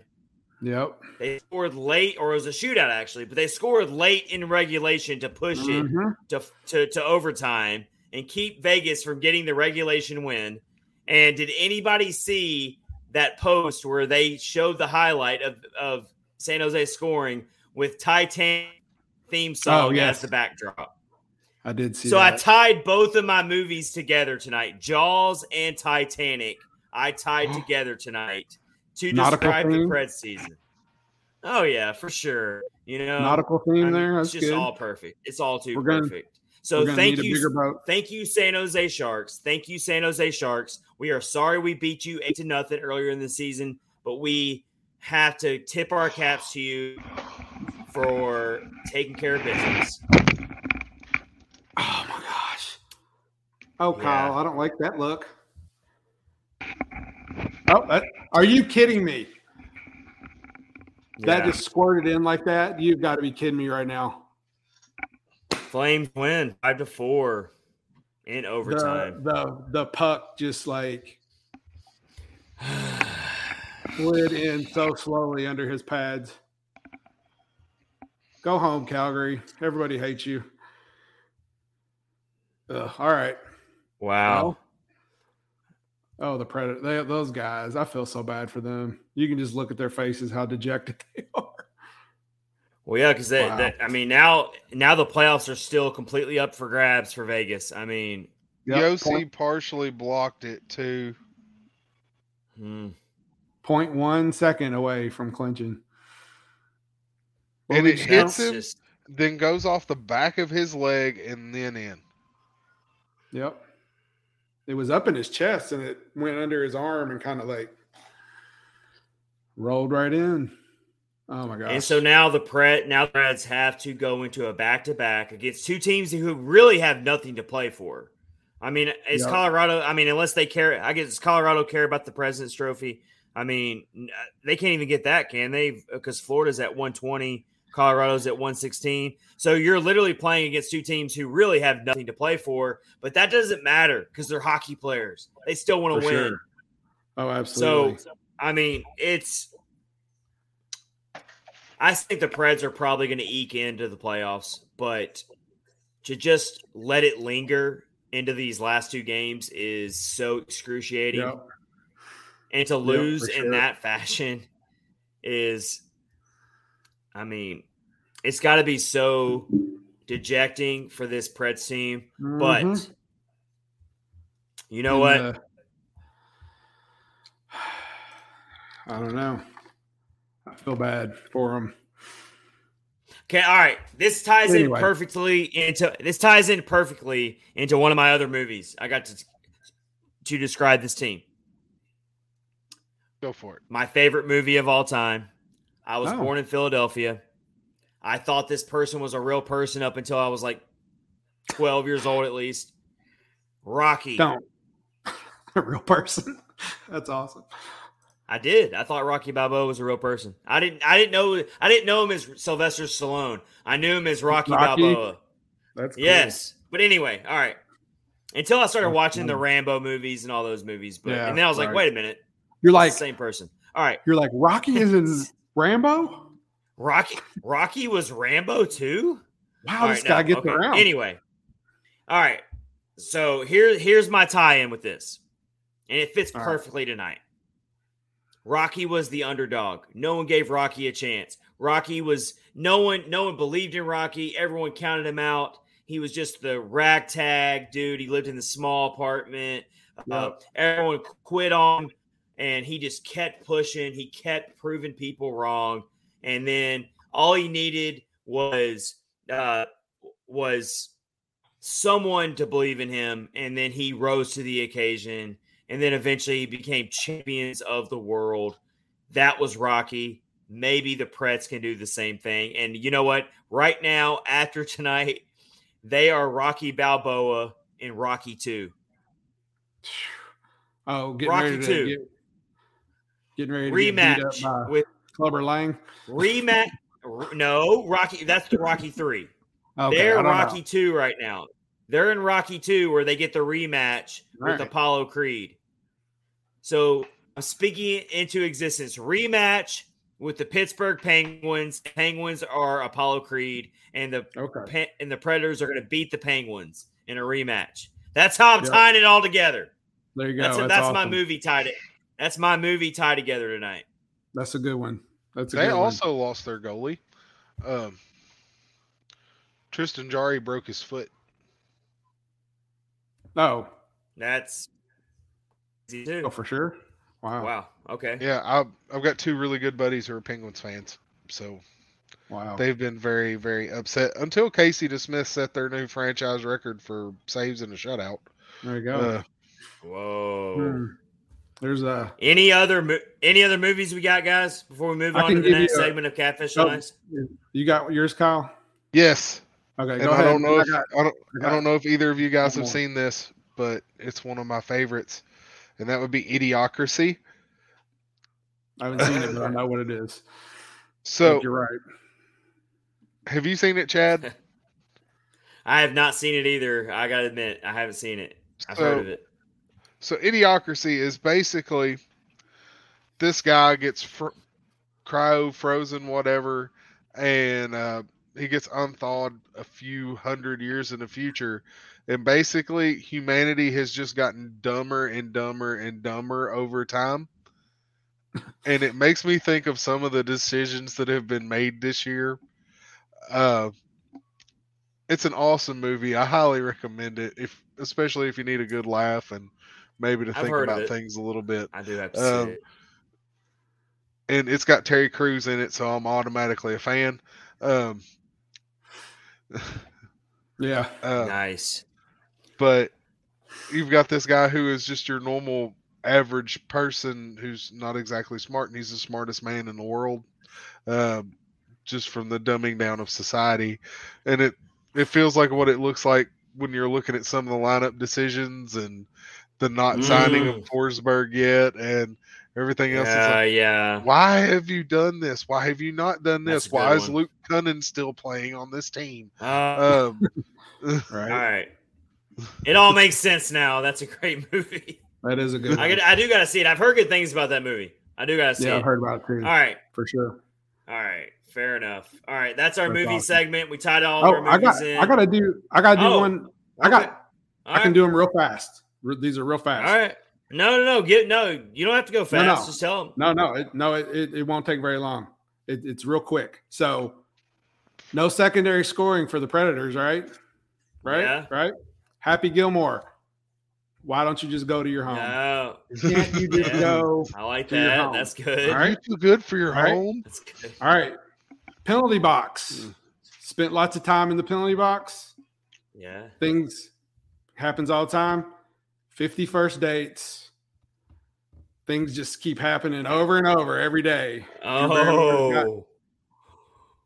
[SPEAKER 1] Yep.
[SPEAKER 2] They scored late, or it was a shootout actually, but they scored late in regulation to push it
[SPEAKER 1] Mhm.
[SPEAKER 2] to, to to overtime and keep Vegas from getting the regulation win. And did anybody see that post where they showed the highlight of, of San Jose scoring with Titan theme song
[SPEAKER 1] Oh, yes.
[SPEAKER 2] as the backdrop?
[SPEAKER 1] I did see
[SPEAKER 2] So I tied both of my movies together tonight, Jaws and Titanic. I tied together tonight to
[SPEAKER 1] Nautical
[SPEAKER 2] describe the
[SPEAKER 1] theme?
[SPEAKER 2] Pred season. Oh yeah, for sure. You know,
[SPEAKER 1] Nautical
[SPEAKER 2] I
[SPEAKER 1] theme
[SPEAKER 2] mean,
[SPEAKER 1] there.
[SPEAKER 2] It's just
[SPEAKER 1] good.
[SPEAKER 2] all perfect. It's all too
[SPEAKER 1] gonna-
[SPEAKER 2] perfect. So thank you, thank you, San Jose Sharks. Thank you, San Jose Sharks. We are sorry we beat you eight to nothing earlier in the season, but we have to tip our caps to you for taking care of business.
[SPEAKER 1] Oh my gosh. Oh,
[SPEAKER 2] Yeah.
[SPEAKER 1] Kyle, I don't like that look. Oh, that, are you kidding me? That just squirted in like that. You've got to be kidding me right now.
[SPEAKER 2] Flames win five to four in
[SPEAKER 1] The,
[SPEAKER 2] overtime.
[SPEAKER 1] the the puck just like slid in so slowly under his pads. Go home, Calgary. Everybody hates you. Ugh, all right.
[SPEAKER 2] Wow.
[SPEAKER 1] Oh, the predator. They, those guys. I feel so bad for them. You can just look at their faces, how dejected they are.
[SPEAKER 2] Well, yeah, because
[SPEAKER 1] Wow.
[SPEAKER 2] that I mean now now the playoffs are still completely up for grabs for Vegas. I mean,
[SPEAKER 1] Yep, Josi
[SPEAKER 3] partially blocked it too.
[SPEAKER 2] hmm.
[SPEAKER 1] point one second away from clinching. What
[SPEAKER 3] And
[SPEAKER 1] we
[SPEAKER 3] it hits him,
[SPEAKER 2] just
[SPEAKER 3] then goes off the back of his leg and then in.
[SPEAKER 1] Yep. It was up in his chest and it went under his arm and kind of like rolled right in. Oh my gosh.
[SPEAKER 2] And so now the Pred now the Preds have to go into a back to back against two teams who really have nothing to play for. I mean, is
[SPEAKER 1] Yeah.
[SPEAKER 2] Colorado? I mean, unless they care, I guess Colorado care about the President's Trophy. I mean, uh, they can't even get that, can they? Because Florida's at 120, Colorado's at 116. So you're literally playing against two teams who really have nothing to play for. But that doesn't matter because they're hockey players. They still want to win.
[SPEAKER 1] sure. oh, absolutely.
[SPEAKER 2] So, I mean, it's. I think the Preds are probably going to eke into the playoffs, but to just let it linger into these last two games is so excruciating.
[SPEAKER 1] Yep.
[SPEAKER 2] And to lose
[SPEAKER 1] for
[SPEAKER 2] in that fashion is, I mean, it's got to be so dejecting for this Preds team. But
[SPEAKER 1] Mhm.
[SPEAKER 2] You know what?
[SPEAKER 1] Uh, I don't know. I feel bad for them.
[SPEAKER 2] Okay, all right. This ties
[SPEAKER 1] Anyway.
[SPEAKER 2] in perfectly into this ties in perfectly into one of my other movies. I got to to describe this team.
[SPEAKER 3] Go for it.
[SPEAKER 2] My favorite movie of all time. I was
[SPEAKER 1] Oh.
[SPEAKER 2] born in Philadelphia. I thought this person was a real person up until I was like 12 years old at least. Rocky.
[SPEAKER 1] Don't. A real person. That's awesome.
[SPEAKER 2] I did. I thought Rocky Balboa was a real person. I didn't I didn't know I didn't know him as Sylvester Stallone. I knew him as Rocky,
[SPEAKER 1] Rocky?
[SPEAKER 2] Balboa.
[SPEAKER 1] That's cool.
[SPEAKER 2] Yes. But anyway, all right. Until I started watching the. Rambo movies and all those movies. But
[SPEAKER 1] Yeah,
[SPEAKER 2] and then I was like, wait a minute.
[SPEAKER 1] You're like
[SPEAKER 2] the same person. All right.
[SPEAKER 1] you're like Rocky is in Rambo.
[SPEAKER 2] Rocky Rocky was Rambo too?
[SPEAKER 1] Wow,
[SPEAKER 2] All
[SPEAKER 1] this
[SPEAKER 2] right,
[SPEAKER 1] guy
[SPEAKER 2] no,
[SPEAKER 1] gets
[SPEAKER 2] okay.
[SPEAKER 1] around.
[SPEAKER 2] Anyway. All right. So here, here's my tie-in with this. And it fits
[SPEAKER 1] All right.
[SPEAKER 2] perfectly tonight. Rocky was the underdog. No one gave Rocky a chance. Rocky was no one no one believed in Rocky. Everyone counted him out. He was just the ragtag dude. He lived in the small apartment. Uh, everyone quit on him and he just kept pushing. He kept proving people wrong. And then all he needed was uh, was someone to believe in him, and then he rose to the occasion, and then eventually he became champions of the world. That was Rocky. Maybe the Preds can do the same thing. And you know what? Right now, after tonight, they are Rocky Balboa in Rocky Two.
[SPEAKER 1] Oh, getting
[SPEAKER 2] Rocky
[SPEAKER 1] ready to
[SPEAKER 2] two.
[SPEAKER 1] get, getting ready to beat up
[SPEAKER 2] Rematch
[SPEAKER 1] by
[SPEAKER 2] with
[SPEAKER 1] Clubber Lang.
[SPEAKER 2] rematch. no, Rocky. That's the Rocky Three.
[SPEAKER 1] Okay,
[SPEAKER 2] They're
[SPEAKER 1] don't know.
[SPEAKER 2] Rocky Two right now. They're in Rocky Two where they get the rematch with
[SPEAKER 1] Right.
[SPEAKER 2] Apollo Creed. So I'm speaking into existence. Rematch with the Pittsburgh Penguins. Penguins are Apollo Creed, and the
[SPEAKER 1] Okay.
[SPEAKER 2] And the Predators are going to beat the Penguins in a rematch. That's how I'm
[SPEAKER 1] Yep.
[SPEAKER 2] tying it all together.
[SPEAKER 1] There you go.
[SPEAKER 2] That's
[SPEAKER 1] That's,
[SPEAKER 2] that's, my movie tied it. That's my movie tie together tonight.
[SPEAKER 1] That's a good one. That's a
[SPEAKER 3] They
[SPEAKER 1] good
[SPEAKER 3] also lost their goalie. Um, Tristan Jarry broke his foot.
[SPEAKER 1] one. Oh,
[SPEAKER 2] That's easy too.
[SPEAKER 1] oh, for sure. Wow.
[SPEAKER 2] Wow. Okay.
[SPEAKER 3] Yeah, I've I've got two really good buddies who are Penguins fans, so
[SPEAKER 1] Wow.
[SPEAKER 3] they've been very very upset until Casey DeSmith set their new franchise record for saves in a shutout.
[SPEAKER 1] there you go.
[SPEAKER 3] Uh,
[SPEAKER 2] Whoa.
[SPEAKER 1] There's a
[SPEAKER 2] Any other mo- any other movies we got, guys? Before we move
[SPEAKER 1] I
[SPEAKER 2] on to the next
[SPEAKER 1] a-
[SPEAKER 2] segment of Catfish
[SPEAKER 1] Oh,
[SPEAKER 2] on
[SPEAKER 1] you got yours, Kyle.
[SPEAKER 3] yes,
[SPEAKER 1] Okay,
[SPEAKER 3] and
[SPEAKER 1] go
[SPEAKER 3] I
[SPEAKER 1] ahead.
[SPEAKER 3] don't know
[SPEAKER 1] I
[SPEAKER 3] if
[SPEAKER 1] got-
[SPEAKER 3] I don't
[SPEAKER 1] I
[SPEAKER 3] I don't know if either of you guys have seen this, but it's one of my favorites, and that would be Idiocracy.
[SPEAKER 1] I haven't seen it, but I know what it is.
[SPEAKER 3] So,
[SPEAKER 1] you're right.
[SPEAKER 3] have you seen it, Chad?
[SPEAKER 2] I have not seen it either. I gotta admit, I haven't seen it. I've
[SPEAKER 3] So-
[SPEAKER 2] heard of it.
[SPEAKER 3] So Idiocracy is basically this guy gets fr- cryo frozen, whatever, and uh, he gets unthawed a few hundred years in the future. And basically, humanity has just gotten dumber and dumber and dumber over time. and it makes me think of some of the decisions that have been made this year. Uh, it's an awesome movie. I highly recommend it, if especially if you need a good laugh and maybe to
[SPEAKER 2] I've
[SPEAKER 3] think about things a little bit.
[SPEAKER 2] I do have to see
[SPEAKER 3] um,
[SPEAKER 2] it.
[SPEAKER 3] And it's got Terry Crews in it, so I'm automatically a fan. Um,
[SPEAKER 1] Yeah.
[SPEAKER 3] uh,
[SPEAKER 2] nice.
[SPEAKER 3] but you've got this guy who is just your normal average person who's not exactly smart and he's the smartest man in the world um, just from the dumbing down of society and it it feels like what it looks like when you're looking at some of the lineup decisions and the not signing of
[SPEAKER 2] Mm.
[SPEAKER 3] Forsberg yet and everything else It's
[SPEAKER 2] Yeah,
[SPEAKER 3] like,
[SPEAKER 2] yeah.
[SPEAKER 3] why have you done this why have you not done this
[SPEAKER 2] a good
[SPEAKER 3] why is
[SPEAKER 2] one.
[SPEAKER 3] Luke Kunin still playing on this team
[SPEAKER 2] Uh,
[SPEAKER 3] um,
[SPEAKER 1] Right.
[SPEAKER 2] all right. It all makes sense now. That's a great movie.
[SPEAKER 1] That is a good.
[SPEAKER 2] I
[SPEAKER 1] one.
[SPEAKER 2] get, I do gotta see it. I've heard good things about that movie. I do gotta see
[SPEAKER 1] yeah,
[SPEAKER 2] it.
[SPEAKER 1] I've heard about it too.
[SPEAKER 2] All right.
[SPEAKER 1] For sure.
[SPEAKER 2] All right. Fair enough. All right. That's our
[SPEAKER 1] That's
[SPEAKER 2] movie
[SPEAKER 1] awesome.
[SPEAKER 2] segment. We tied all
[SPEAKER 1] Oh,
[SPEAKER 2] of our
[SPEAKER 1] I got.
[SPEAKER 2] in.
[SPEAKER 1] I got to do. I got to do
[SPEAKER 2] Oh,
[SPEAKER 1] one. I got.
[SPEAKER 2] Okay. All
[SPEAKER 1] I can
[SPEAKER 2] right.
[SPEAKER 1] do them real fast. Re- These are real fast.
[SPEAKER 2] All right. No, no, no. Get no. You don't have to go fast.
[SPEAKER 1] no.
[SPEAKER 2] Just tell them.
[SPEAKER 1] No, no, it, no. It, it, it won't take very long. It, it's real quick. So, no secondary scoring for the Predators, right? Right.
[SPEAKER 2] Yeah.
[SPEAKER 1] Right. Happy Gilmore. Why don't you just go to your home?
[SPEAKER 2] No.
[SPEAKER 1] Can't you just
[SPEAKER 2] Yeah.
[SPEAKER 1] go?
[SPEAKER 2] I like
[SPEAKER 1] To your
[SPEAKER 2] that.
[SPEAKER 1] home.
[SPEAKER 2] That's good.
[SPEAKER 1] All right.
[SPEAKER 3] You too good for your
[SPEAKER 1] All right.
[SPEAKER 3] home.
[SPEAKER 2] That's good.
[SPEAKER 1] All right. Penalty box. Hmm. Spent lots of time in the penalty box.
[SPEAKER 2] Yeah.
[SPEAKER 1] Things happens all the time. 50 first dates. Things just keep happening over and over every day.
[SPEAKER 2] Oh,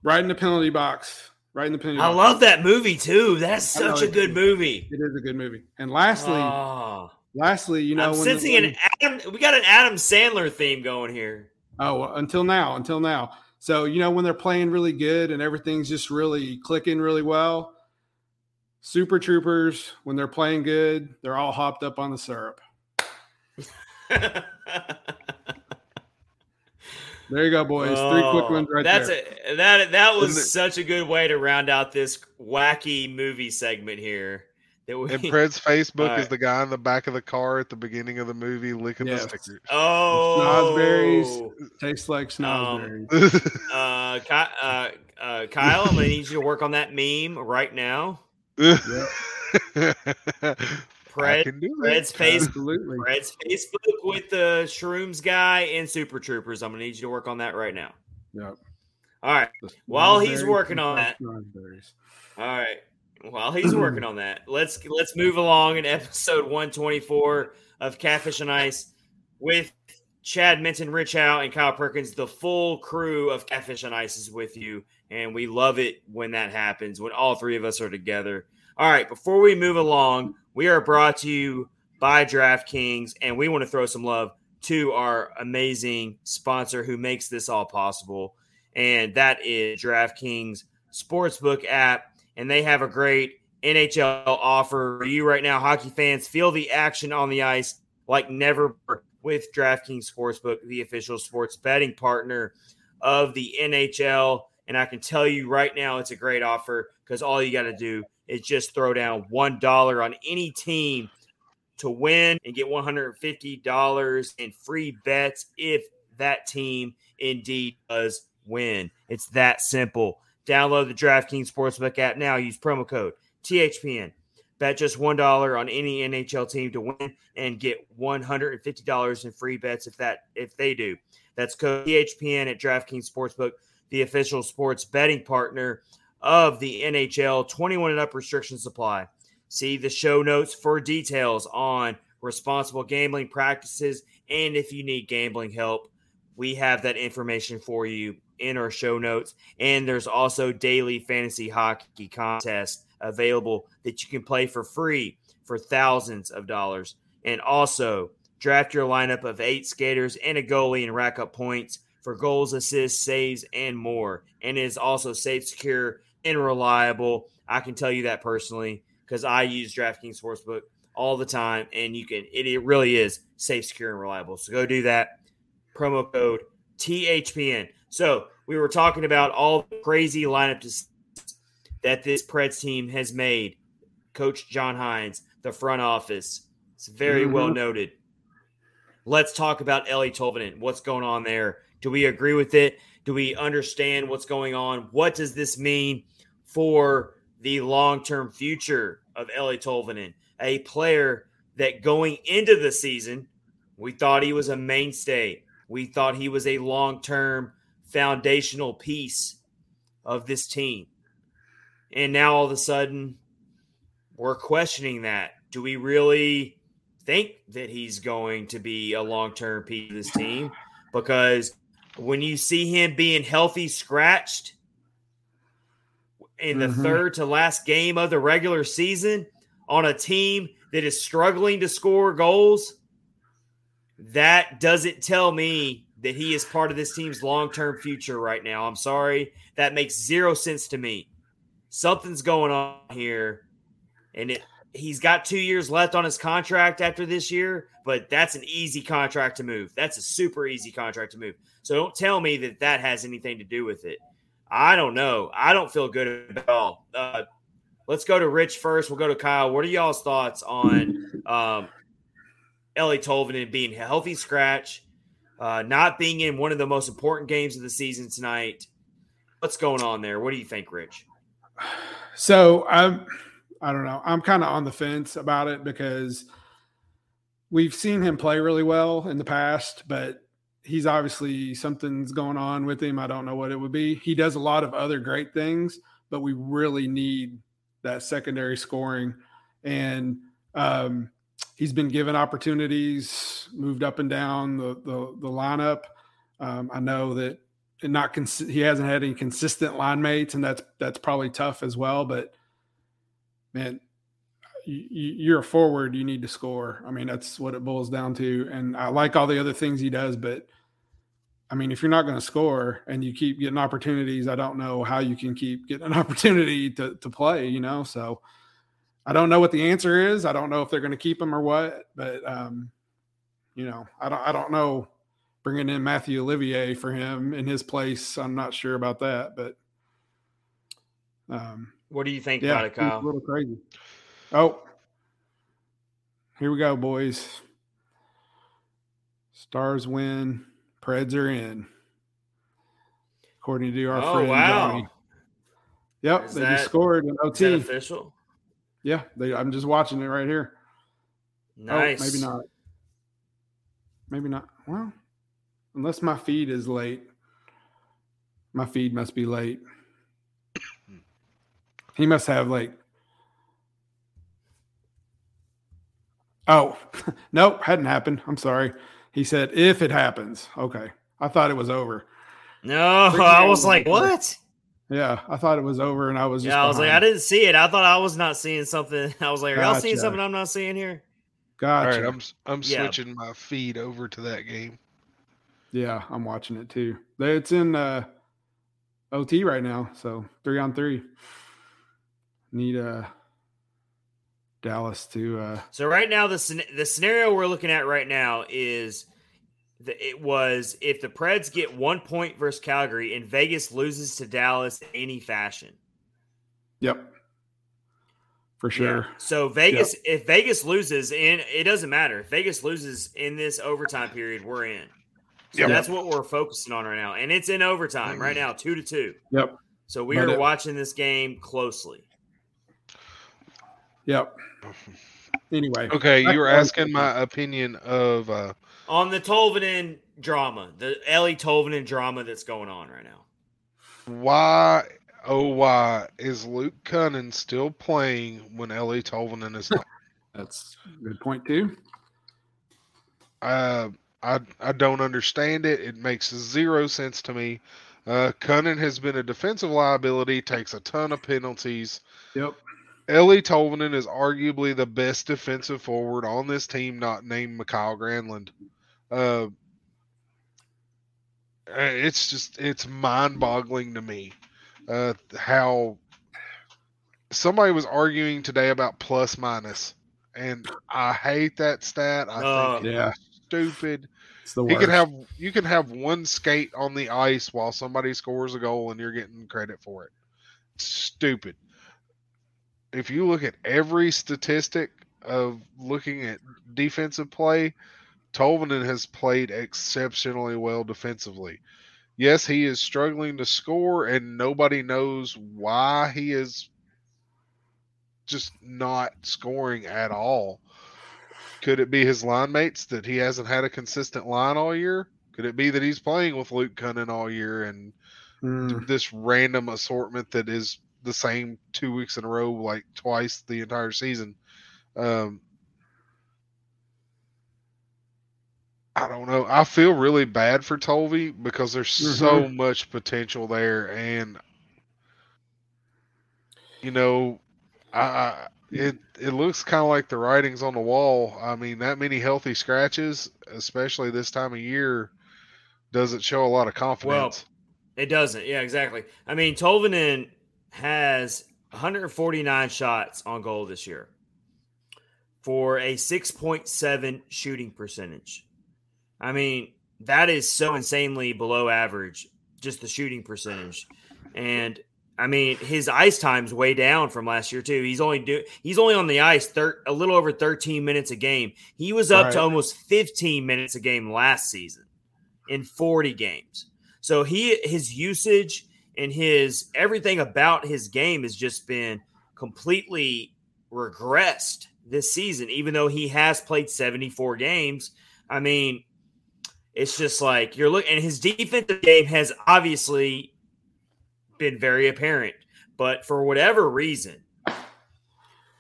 [SPEAKER 1] Right in the penalty box. Right in the penalty
[SPEAKER 2] I
[SPEAKER 1] box.
[SPEAKER 2] love that movie too. That's such a good movie.
[SPEAKER 1] It is a good movie. And lastly,
[SPEAKER 2] Oh,
[SPEAKER 1] lastly, you know,
[SPEAKER 2] I'm
[SPEAKER 1] when the-
[SPEAKER 2] sensing
[SPEAKER 1] when-
[SPEAKER 2] an Adam. We got an Adam Sandler theme going here.
[SPEAKER 1] Oh, well, until now, until now. So, you know, when they're playing really good and everything's just really clicking really well, Super Troopers, when they're playing good, they're all hopped up on the syrup. There you go, boys. Three quick
[SPEAKER 2] Oh,
[SPEAKER 1] ones right
[SPEAKER 2] that's
[SPEAKER 1] there.
[SPEAKER 2] A, that that was
[SPEAKER 3] it-
[SPEAKER 2] such a good way to round out this wacky movie segment here. That we,
[SPEAKER 3] And Pred's Facebook
[SPEAKER 2] All
[SPEAKER 3] is the guy in the back of the car at the beginning of the movie licking
[SPEAKER 1] Yes.
[SPEAKER 3] the stickers.
[SPEAKER 2] oh,
[SPEAKER 1] Snozberries. Tastes like snozberries.
[SPEAKER 2] Uh, Ky- uh, uh, Kyle, I'm gonna need you to work on that meme right now.
[SPEAKER 3] I
[SPEAKER 2] Pred,
[SPEAKER 3] can do
[SPEAKER 2] Pred's face,
[SPEAKER 1] Absolutely.
[SPEAKER 2] Pred's Facebook with the Shrooms guy and Super Troopers. I'm gonna need you to work on that right now.
[SPEAKER 1] Yep.
[SPEAKER 2] All right, While he's working on that. all right. While he's working on that, let's let's move along in episode 124 of Catfish on Ice with Chad Minton, Rich Howe, and Kyle Perkins. The full crew of Catfish on Ice is with you, and we love it when that happens. When all three of us are together. All right. Before we move along, we are brought to you by DraftKings, and we want to throw some love to our amazing sponsor who makes this all possible, and that is DraftKings Sportsbook app. And they have a great NHL offer for you right now, hockey fans. Feel the action on the ice like never with DraftKings Sportsbook, the official sports betting partner of the NHL. And I can tell you right now, it's a great offer because all you got to do is just throw down $1 on any team to win and get $150 in free bets if that team indeed does win. It's that simple. Download the DraftKings Sportsbook app now. Use promo code THPN. Bet just $1 on any NHL team to win and get $150 in free bets if that if they do. That's code THPN at DraftKings Sportsbook, the official sports betting partner of the NHL. 21 and up restrictions apply. See the show notes for details on responsible gambling practices and if you need gambling help, we have that information for you in our show notes. And there's also daily fantasy hockey contests available that you can play for free for thousands of dollars. And also draft your lineup of eight skaters and a goalie and rack up points for goals, assists, saves, and more. And is also safe, secure, and reliable. I can tell you that personally because I use DraftKings Sportsbook all the time, and you can it, it really is safe, secure, and reliable. So go do that. Promo code THPN. So we were talking about all the crazy lineup decisions that this Preds team has made. Coach John Hynes, the front office. It's very
[SPEAKER 1] Mhm.
[SPEAKER 2] well noted. Let's talk about Eeli Tolvanen. What's going on there? Do we agree with it? Do we understand what's going on? What does this mean for the long term future of Eeli Tolvanen? A player that going into the season, we thought he was a mainstay. We thought he was a long term foundational piece of this team. And now all of a sudden, we're questioning that. Do we really think that he's going to be a long term piece of this team? Because when you see him being healthy, scratched in the
[SPEAKER 1] Mhm.
[SPEAKER 2] third to last game of the regular season on a team that is struggling to score goals, that doesn't tell me that he is part of this team's long term future right now. I'm sorry. That makes zero sense to me. Something's going on here. And it, he's got two years left on his contract after this year, but that's an easy contract to move. That's a super easy contract to move. So don't tell me that that has anything to do with it. I don't know. I don't feel good at all. Uh, let's go to Rich first. We'll go to Kyle. What are y'all's thoughts on um, Eeli Tolvanen being healthy scratch, uh, not being in one of the most important games of the season tonight? What's going on there? What do you think, Rich?
[SPEAKER 1] So I'm, I don't know. I'm kind of on the fence about it because we've seen him play really well in the past, but he's obviously something's going on with him. I don't know what it would be. He does a lot of other great things, but we really need that secondary scoring. And um, he's been given opportunities, moved up and down the the, the lineup. Um, I know that not cons- he hasn't had any consistent line mates, and that's that's probably tough as well. But man, you, are a forward. You need to score. I mean, that's what it boils down to. And I like all the other things he does, but I mean, if you're not going to score and you keep getting opportunities, I don't know how you can keep getting an opportunity to to play. You know, so I don't know what the answer is. I don't know if they're going to keep him or what. But um, you know, I don't I don't know bringing in Matthew Olivier for him in his place. I'm not sure about that, but
[SPEAKER 2] um, what do you think yeah, about it, Kyle?
[SPEAKER 1] A little crazy. Oh, here we go, boys. Stars win. Preds are in. According to our oh, friend wow. Johnny. Yep, Is they that, just scored an OT.
[SPEAKER 2] official?
[SPEAKER 1] Yeah, they, I'm just watching it right here.
[SPEAKER 2] Nice.
[SPEAKER 1] Oh, maybe not. Maybe not. Well, unless my feed is late. My feed must be late. He must have like Oh, nope, hadn't happened. I'm sorry. He said if it happens. Okay. I thought it was over.
[SPEAKER 2] No, I was like, what?
[SPEAKER 1] Yeah, I thought it was over, and I was.
[SPEAKER 2] yeah, I was behind. like, I didn't see it. I thought I was not seeing something. I was like, are y'all seeing something I'm not seeing here?
[SPEAKER 1] Gotcha.
[SPEAKER 3] All right, I'm I'm yeah. switching my feed over to that game.
[SPEAKER 1] Yeah, I'm watching it too. It's in uh, OT right now, so three on three. Need uh Dallas to. uh
[SPEAKER 2] So right now, the the scenario we're looking at right now is the, it was if the Preds get one point versus Calgary and Vegas loses to Dallas in any fashion.
[SPEAKER 1] Yep. For sure. Yeah.
[SPEAKER 2] So Vegas, yep. if Vegas loses, and it doesn't matter if Vegas loses in this overtime period, we're in. So yep. that's what we're focusing on right now, and it's in overtime right now, two to two.
[SPEAKER 1] Yep.
[SPEAKER 2] So we are it, watching this game closely.
[SPEAKER 1] Yep. Anyway.
[SPEAKER 3] Okay, you were asking my opinion of uh
[SPEAKER 2] on the Tolvanen drama, the Eeli Tolvanen drama that's going on right now.
[SPEAKER 3] Why oh why is Luke Kunin still playing when Eeli Tolvanen is not?
[SPEAKER 1] that's a good point too.
[SPEAKER 3] Uh I I don't understand it. It makes zero sense to me. Uh Kunin has been a defensive liability, takes a ton of penalties.
[SPEAKER 1] Yep.
[SPEAKER 3] Eeli Tolvanen is arguably the best defensive forward on this team, not named Mikael Granlund. Uh, it's just it's mind-boggling to me uh, how somebody was arguing today about plus minus, and I hate that stat. I
[SPEAKER 1] uh, think yeah,
[SPEAKER 3] stupid. He can have you can have one skate on the ice while somebody scores a goal, and you're getting credit for it. stupid if you look at every statistic of looking at defensive play, Tolvanen has played exceptionally well defensively. Yes, he is struggling to score, and nobody knows why he is just not scoring at all. Could it be his line mates that he hasn't had a consistent line all year? Could it be that he's playing with Luke Kunin all year and mm. this random assortment that is the same two weeks in a row, like twice the entire season. Um, I don't know. I feel really bad for Tolvy because there's mm-hmm. so much potential there, and you know, I, I it it looks kind of like the writing's on the wall. I mean, that many healthy scratches, especially this time of year, doesn't show a lot of confidence.
[SPEAKER 2] Well, it doesn't. Yeah, exactly. I mean, Tolvanen has 149 shots on goal this year for a 6.7 shooting percentage. I mean, that is so insanely below average, just the shooting percentage. And I mean, his ice time's way down from last year too. He's only do he's only on the ice thir- a little over 13 minutes a game. He was up right. to almost 15 minutes a game last season in 40 games. So he his usage and his everything about his game has just been completely regressed this season, even though he has played 74 games. I mean, it's just like you're looking, and his defensive game has obviously been very apparent, but for whatever reason,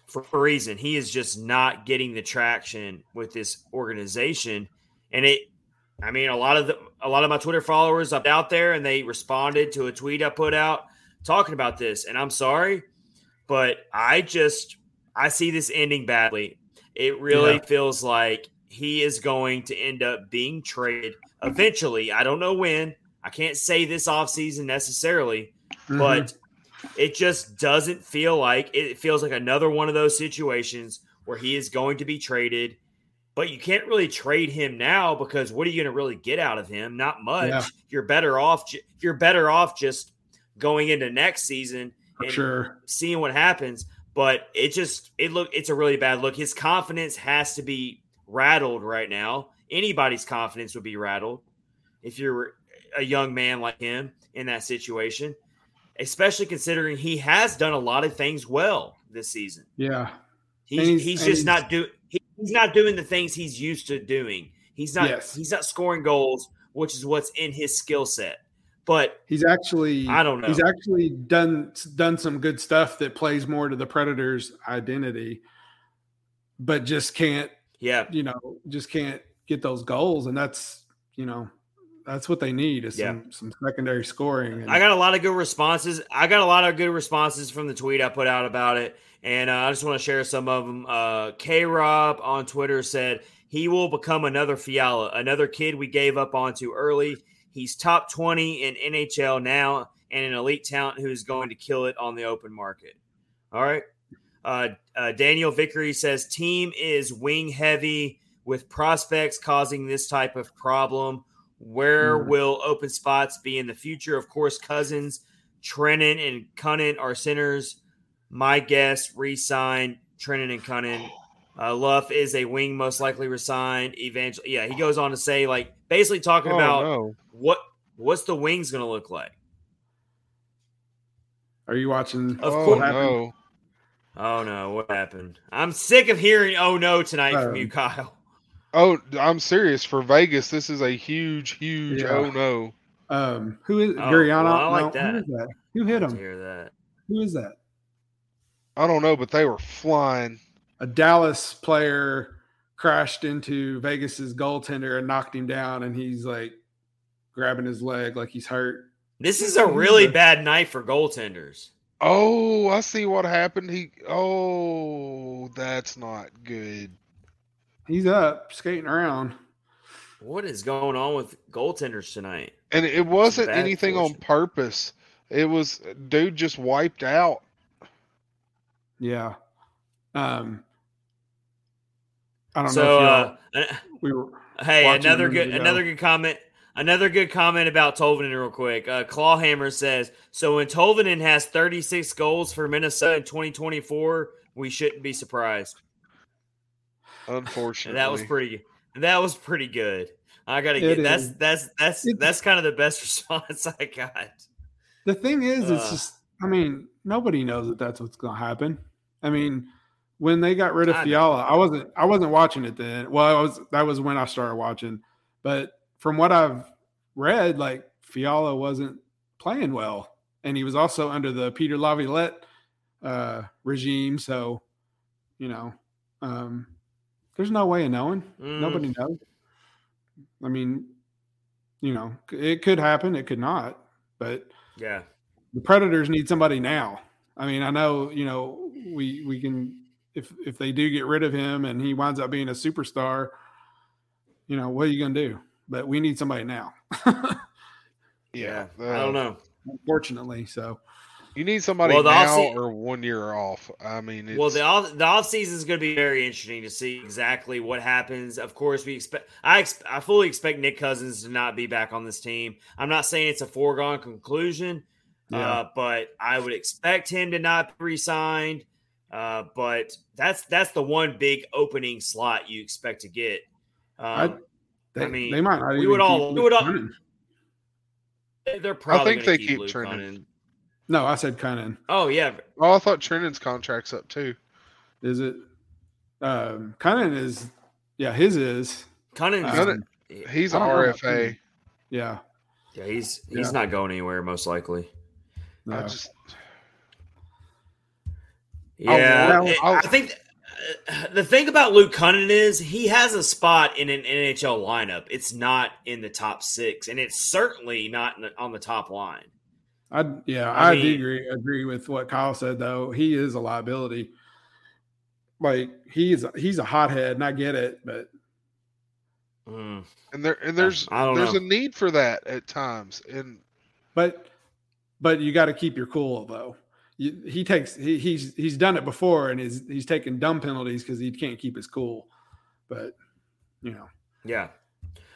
[SPEAKER 2] for a reason, he is just not getting the traction with this organization. And it, I mean, a lot of the, a lot of my Twitter followers up out there, and they responded to a tweet I put out talking about this. And I'm sorry, but I just, I see this ending badly. It really yeah. feels like he is going to end up being traded eventually. I don't know when. I can't say this offseason necessarily, mm-hmm. but it just doesn't feel like it feels like another one of those situations where he is going to be traded. But you can't really trade him now because what are you going to really get out of him? Not much. Yeah. You're better off. You're better off just going into next season and
[SPEAKER 1] sure.
[SPEAKER 2] seeing what happens. But it just it look it's a really bad look. His confidence has to be rattled right now. Anybody's confidence would be rattled if you're a young man like him in that situation especially considering he has done a lot of things well this season.
[SPEAKER 1] Yeah.
[SPEAKER 2] He's, he's, he's, just he's, not doing he's not doing the things he's used to doing. He's not yes. he's not scoring goals, which is what's in his skill set. But
[SPEAKER 1] he's actually
[SPEAKER 2] I don't know.
[SPEAKER 1] He's actually done done some good stuff that plays more to the Predators' identity, but just can't
[SPEAKER 2] yeah,
[SPEAKER 1] you know, just can't get those goals and that's, you know, that's what they need is yeah. some, some secondary scoring.
[SPEAKER 2] And- I got a lot of good responses. I got a lot of good responses from the tweet I put out about it. And uh, I just want to share some of them. Uh, K Rob on Twitter said, he will become another Fiala, another kid we gave up on too early. He's top 20 in NHL now and an elite talent who's going to kill it on the open market. All right. Uh, uh, Daniel Vickery says, team is wing heavy with prospects causing this type of problem. Where mm. will open spots be in the future? Of course, Cousins, Trenin, and Kunin are centers. My guess, re-sign Trenin and Kunin. Uh, Luff is a wing, most likely resigned. Evangel, yeah, he goes on to say, like, basically talking oh, about no. what what's the wings going to look like.
[SPEAKER 1] Are you watching?
[SPEAKER 2] Of oh, course. No. Oh no! What happened? I'm sick of hearing "Oh no" tonight from you, Kyle.
[SPEAKER 3] Oh, I'm serious. For Vegas, this is a huge, huge. Yeah. Oh no.
[SPEAKER 1] Um, who is oh, Gurianov? Well, I like no,
[SPEAKER 2] that.
[SPEAKER 1] Who is that? Who hit him?
[SPEAKER 2] Hear that?
[SPEAKER 1] Who is that?
[SPEAKER 3] I don't know, but they were flying.
[SPEAKER 1] A Dallas player crashed into Vegas's goaltender and knocked him down, and he's like grabbing his leg like he's hurt.
[SPEAKER 2] This is a really bad night for goaltenders.
[SPEAKER 3] Oh, I see what happened. He oh, that's not good.
[SPEAKER 1] He's up skating around.
[SPEAKER 2] What is going on with goaltenders tonight?
[SPEAKER 3] And it wasn't anything fortune. on purpose. It was dude just wiped out.
[SPEAKER 1] Yeah. Um I don't
[SPEAKER 2] so,
[SPEAKER 1] know
[SPEAKER 2] uh, we were Hey, another good ago. another good comment. Another good comment about Tolvanen, real quick. Uh, Clawhammer says so when Tolvanen has 36 goals for Minnesota in 2024, we shouldn't be surprised.
[SPEAKER 3] Unfortunately,
[SPEAKER 2] that was pretty. That was pretty good. I gotta get that's that's that's it's, that's kind of the best response I got.
[SPEAKER 1] The thing is, uh, it's just. I mean, nobody knows that that's what's going to happen. I mean, when they got rid of I Fiala, I wasn't I wasn't watching it then. Well, I was that was when I started watching. But from what I've read, like Fiala wasn't playing well, and he was also under the Peter Laviolette uh, regime. So, you know, um, there's no way of knowing. Mm. Nobody knows. I mean, you know, it could happen, it could not. But
[SPEAKER 2] yeah,
[SPEAKER 1] the Predators need somebody now. I mean, I know, you know, we we can if if they do get rid of him and he winds up being a superstar, you know, what are you going to do? But we need somebody now.
[SPEAKER 2] yeah, uh, I don't know.
[SPEAKER 1] Unfortunately, so
[SPEAKER 3] you need somebody well, now se- or one year off. I mean,
[SPEAKER 2] well, the off the off season is going to be very interesting to see exactly what happens. Of course, we expect I ex- I fully expect Nick Cousins to not be back on this team. I'm not saying it's a foregone conclusion, yeah. uh, but I would expect him to not be re-signed. Uh, but that's that's the one big opening slot you expect to get. Um, I, they, I mean, they might. we would all. We would all. They're probably.
[SPEAKER 3] I think they keep, keep turning.
[SPEAKER 1] No, I said Kunin.
[SPEAKER 2] Oh yeah.
[SPEAKER 3] Oh, I thought Trenin's contract's up too.
[SPEAKER 1] Is it? Um, Kunin is, yeah, his is.
[SPEAKER 2] Kunin,
[SPEAKER 1] Um,
[SPEAKER 3] He's an
[SPEAKER 1] I don't know about
[SPEAKER 3] RFA.
[SPEAKER 1] Yeah.
[SPEAKER 2] yeah, he's he's
[SPEAKER 1] Yeah.
[SPEAKER 2] not going anywhere most likely.
[SPEAKER 3] I just
[SPEAKER 2] Yeah,
[SPEAKER 1] well,
[SPEAKER 2] it-
[SPEAKER 3] I'll-
[SPEAKER 2] I think uh, the thing about Luke Kunin is he has a spot in an NHL lineup. It's not in the top six, and it's certainly not in the, on the top line.
[SPEAKER 1] I yeah,
[SPEAKER 2] I
[SPEAKER 1] I,
[SPEAKER 2] mean-
[SPEAKER 1] agree agree with what Kyle said though. He is a liability. Like he's he's a hothead, and I get it, but
[SPEAKER 2] Mm.
[SPEAKER 3] and there and there's
[SPEAKER 2] I don't
[SPEAKER 3] there's
[SPEAKER 2] know.
[SPEAKER 3] a need for that at times. And
[SPEAKER 1] but but you got to keep your cool though. He takes he, he's he's done it before, and he's he's taken dumb penalties because he can't keep his cool. But you know,
[SPEAKER 2] Yeah.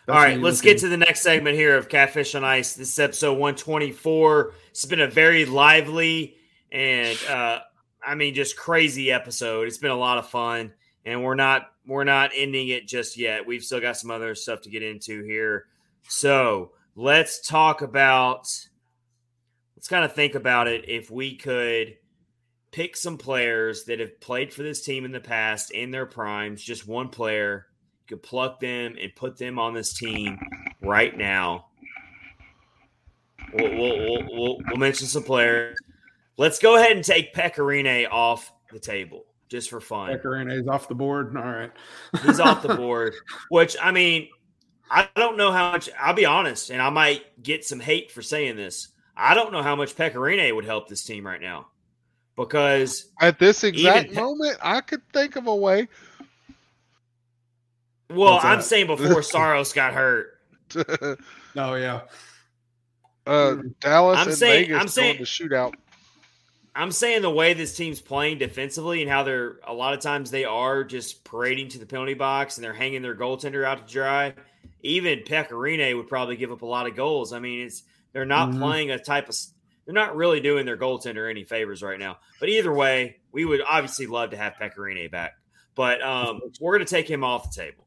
[SPEAKER 2] All right, let's
[SPEAKER 1] looking-
[SPEAKER 2] get to the next segment here of Catfish on Ice. This is episode 124. It's been a very lively and uh I mean just crazy episode. It's been a lot of fun and we're not we're not ending it just yet. We've still got some other stuff to get into here. So, let's talk about let's kind of think about it if we could pick some players that have played for this team in the past in their primes, just one player you could pluck them and put them on this team right now. We'll, we'll, we'll, we'll, mention some players. Let's go ahead and take Pekka Rinne off the table just for fun.
[SPEAKER 1] Pekka Rinne is off the board. All right,
[SPEAKER 2] He's off the board, which I mean, I don't know how much. I'll be honest, and I might get some hate for saying this. I don't know how much Pekka Rinne would help this team right now because
[SPEAKER 3] at this exact
[SPEAKER 2] Pe-
[SPEAKER 3] moment, I could think of a way.
[SPEAKER 2] Well, I'm saying before Saros got hurt.
[SPEAKER 3] To,
[SPEAKER 1] oh yeah,
[SPEAKER 3] uh, Dallas
[SPEAKER 2] I'm
[SPEAKER 3] and
[SPEAKER 2] saying-
[SPEAKER 3] Vegas
[SPEAKER 2] I'm saying-
[SPEAKER 3] going to shootout.
[SPEAKER 2] I'm saying the way this team's playing defensively and how they're a lot of times they are just parading to the penalty box and they're hanging their goaltender out to dry. Even Pekka Rinne would probably give up a lot of goals. I mean, it's they're not
[SPEAKER 1] Mhm.
[SPEAKER 2] playing a type of they're not really doing their goaltender any favors right now. But either way, we would obviously love to have Pekka Rinne back. But um, we're going to take him off the table.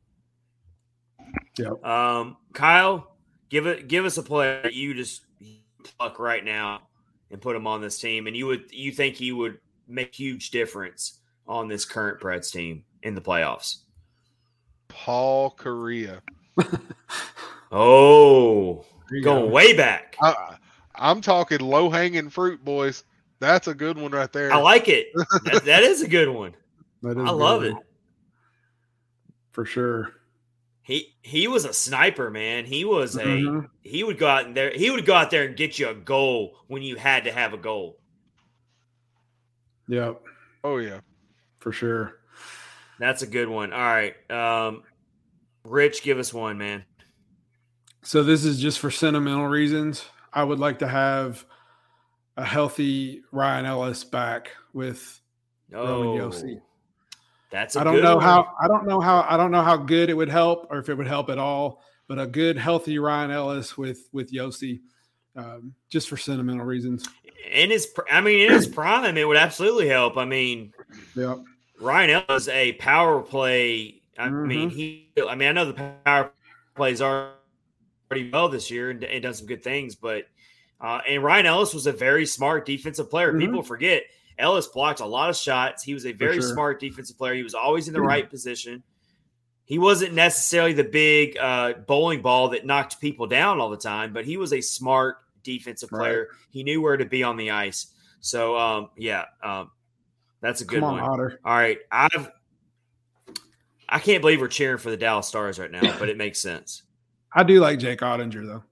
[SPEAKER 1] Yep.
[SPEAKER 2] Um, Kyle, give it give us a player that you just pluck right now and put him on this team, and you would you think he would make huge difference on this current Preds team in the playoffs?
[SPEAKER 3] Paul Kariya.
[SPEAKER 2] Oh,
[SPEAKER 1] There
[SPEAKER 2] going
[SPEAKER 1] go.
[SPEAKER 2] way back.
[SPEAKER 3] I, I'm talking low hanging fruit, boys. That's a good one right there.
[SPEAKER 2] I like it. That, that is a good one.
[SPEAKER 1] That is
[SPEAKER 2] I
[SPEAKER 1] a good
[SPEAKER 2] love it.
[SPEAKER 1] for sure.
[SPEAKER 2] He he was a sniper, man. He was a
[SPEAKER 1] Mhm.
[SPEAKER 2] he would go out in there. He would go out there and get you a goal when you had to have a goal.
[SPEAKER 1] Yep,
[SPEAKER 3] oh yeah.
[SPEAKER 1] for sure.
[SPEAKER 2] That's a good one. All right, um, Rich, give us one, man.
[SPEAKER 1] So this is just for sentimental reasons. I would like to have a healthy Ryan Ellis back with Roman
[SPEAKER 2] Oh,
[SPEAKER 1] Josi.
[SPEAKER 2] that's. I
[SPEAKER 1] I don't know how I don't know how I don't know how good it would help or if it would help at all, but a good healthy Ryan Ellis with with Josi, um, just for sentimental reasons.
[SPEAKER 2] in his. I mean, in his prime, it would absolutely help. I mean,
[SPEAKER 1] Yep.
[SPEAKER 2] Ryan Ellis a power play. I mean,
[SPEAKER 1] Mm-hmm.
[SPEAKER 2] he. I mean, I know the power plays are pretty well this year and, and done some good things, but uh, and Ryan Ellis was a very smart defensive player.
[SPEAKER 1] Mhm.
[SPEAKER 2] People forget Ellis blocked a lot of shots. He was a very
[SPEAKER 1] sure.
[SPEAKER 2] smart defensive player. He was always in the
[SPEAKER 1] Mhm.
[SPEAKER 2] right position. He wasn't necessarily the big uh, bowling ball that knocked people down all the time, but he was a smart defensive
[SPEAKER 1] Right.
[SPEAKER 2] player. He knew where to be on the ice. So, um, yeah, um, that's a good
[SPEAKER 1] on,
[SPEAKER 2] one.
[SPEAKER 1] Otter.
[SPEAKER 2] All right, I've I can't believe we're cheering for the Dallas Stars right now, but it makes sense.
[SPEAKER 1] I do like Jake Oettinger though.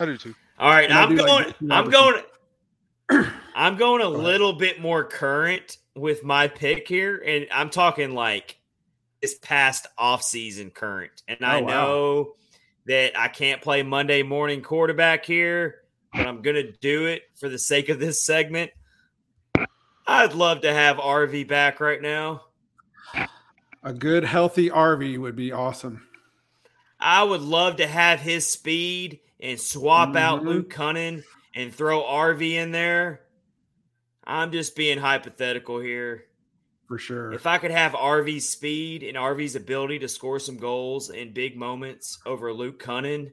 [SPEAKER 3] I do too.
[SPEAKER 2] All right,
[SPEAKER 1] And I
[SPEAKER 2] I'm
[SPEAKER 1] do like
[SPEAKER 2] going. I'm going. I'm going a
[SPEAKER 1] Go ahead.
[SPEAKER 2] little bit more current with my pick here, and I'm talking like this past off season current. And I
[SPEAKER 1] Oh, wow.
[SPEAKER 2] know that I can't play Monday morning quarterback here, but I'm going to do it for the sake of this segment. I'd love to have RV back right now.
[SPEAKER 1] A good healthy RV would be awesome.
[SPEAKER 2] I would love to have his speed and swap out
[SPEAKER 1] Mhm.
[SPEAKER 2] Luke Kunin and throw RV in there. I'm just being hypothetical here.
[SPEAKER 1] For sure.
[SPEAKER 2] If I could have RV's speed and RV's ability to score some goals in big moments over Luke Kunin,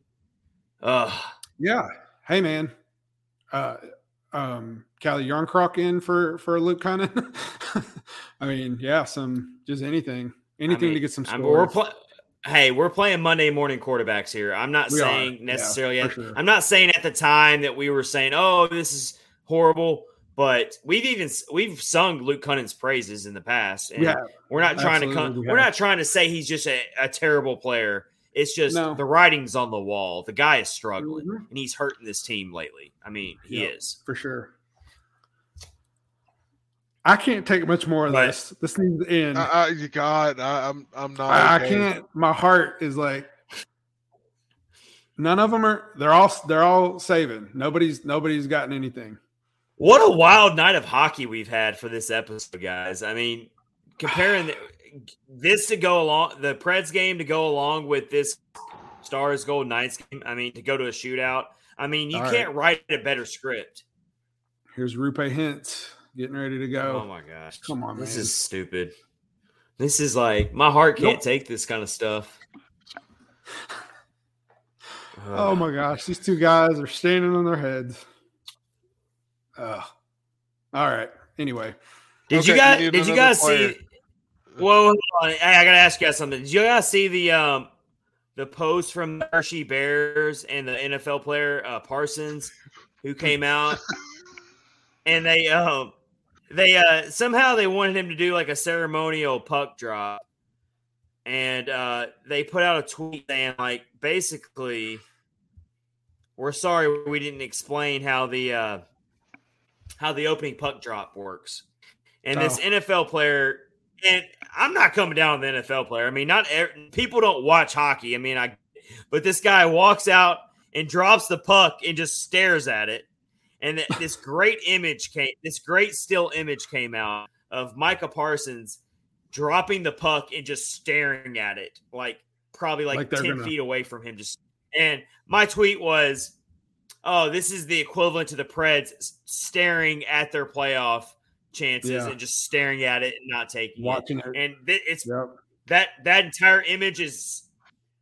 [SPEAKER 2] uh,
[SPEAKER 1] Yeah. Hey man. Uh um Calle Järnkrok in for for Luke Kunin. I mean, yeah, some just anything. Anything
[SPEAKER 2] I mean,
[SPEAKER 1] to get some
[SPEAKER 2] I mean, we're pl- hey, we're playing Monday morning quarterbacks here. I'm not
[SPEAKER 1] We
[SPEAKER 2] saying
[SPEAKER 1] yeah,
[SPEAKER 2] necessarily.
[SPEAKER 1] for
[SPEAKER 2] at-
[SPEAKER 1] sure.
[SPEAKER 2] I'm not saying at the time that we were saying, "Oh, this is horrible," but we've even we've sung Luke Kunin's praises in the past. And
[SPEAKER 1] yeah,
[SPEAKER 2] we're not trying to come.
[SPEAKER 1] we
[SPEAKER 2] We're not trying to say he's just a, a terrible player. It's just
[SPEAKER 1] No.
[SPEAKER 2] the writing's on the wall. The guy is struggling,
[SPEAKER 1] Mhm.
[SPEAKER 2] and he's hurting this team lately. I mean, he is.
[SPEAKER 1] for sure. I can't take much more of
[SPEAKER 2] But-
[SPEAKER 1] this. This needs to end.
[SPEAKER 3] I, I, God, I, I'm I'm not.
[SPEAKER 1] I, I can't. My heart is like none of them are. They're all. They're all saving. Nobody's. Nobody's gotten anything.
[SPEAKER 2] What a wild night of hockey we've had for this episode, guys. I mean, comparing the, this to go along, the Preds game to go along with this Stars Gold Knights game. I mean, to go to a shootout. I mean, you
[SPEAKER 1] All
[SPEAKER 2] can't write a better script.
[SPEAKER 1] Here's Roope Hintz getting ready to go.
[SPEAKER 2] Oh, my gosh.
[SPEAKER 1] Come on,
[SPEAKER 2] This
[SPEAKER 1] man.
[SPEAKER 2] is stupid. This is like my heart can't
[SPEAKER 1] Nope.
[SPEAKER 2] take this kind of stuff.
[SPEAKER 1] Oh my gosh, these two guys are standing on their heads. Ugh. All right. Anyway,
[SPEAKER 2] Did
[SPEAKER 3] Okay,
[SPEAKER 2] you guys? did you guys
[SPEAKER 3] player.
[SPEAKER 2] see? Whoa, hold on. I, I gotta ask you guys something. Did you guys see the um the post from the Hershey Bears and the NFL player uh, Parsons who came out and they um they uh somehow they wanted him to do like a ceremonial puck drop and uh they put out a tweet saying like basically we're sorry we didn't explain how the uh how the opening puck drop works. And this
[SPEAKER 1] Oh.
[SPEAKER 2] NFL player, and I'm not coming down on the NFL player. I mean, not people don't watch hockey. I mean, I, but this guy walks out and drops the puck and just stares at it. And th- this great image came, this great still image came out of Micah Parsons dropping the puck and just staring at it, like probably like,
[SPEAKER 1] Like
[SPEAKER 2] 10
[SPEAKER 1] gonna-
[SPEAKER 2] feet away from him. Just and my tweet was, oh, this is the equivalent to the Preds staring at their playoff chances
[SPEAKER 1] Yeah.
[SPEAKER 2] and just staring at it and not taking
[SPEAKER 1] watching
[SPEAKER 2] it.
[SPEAKER 1] it.
[SPEAKER 2] And th- it's
[SPEAKER 1] Yep.
[SPEAKER 2] that that entire image is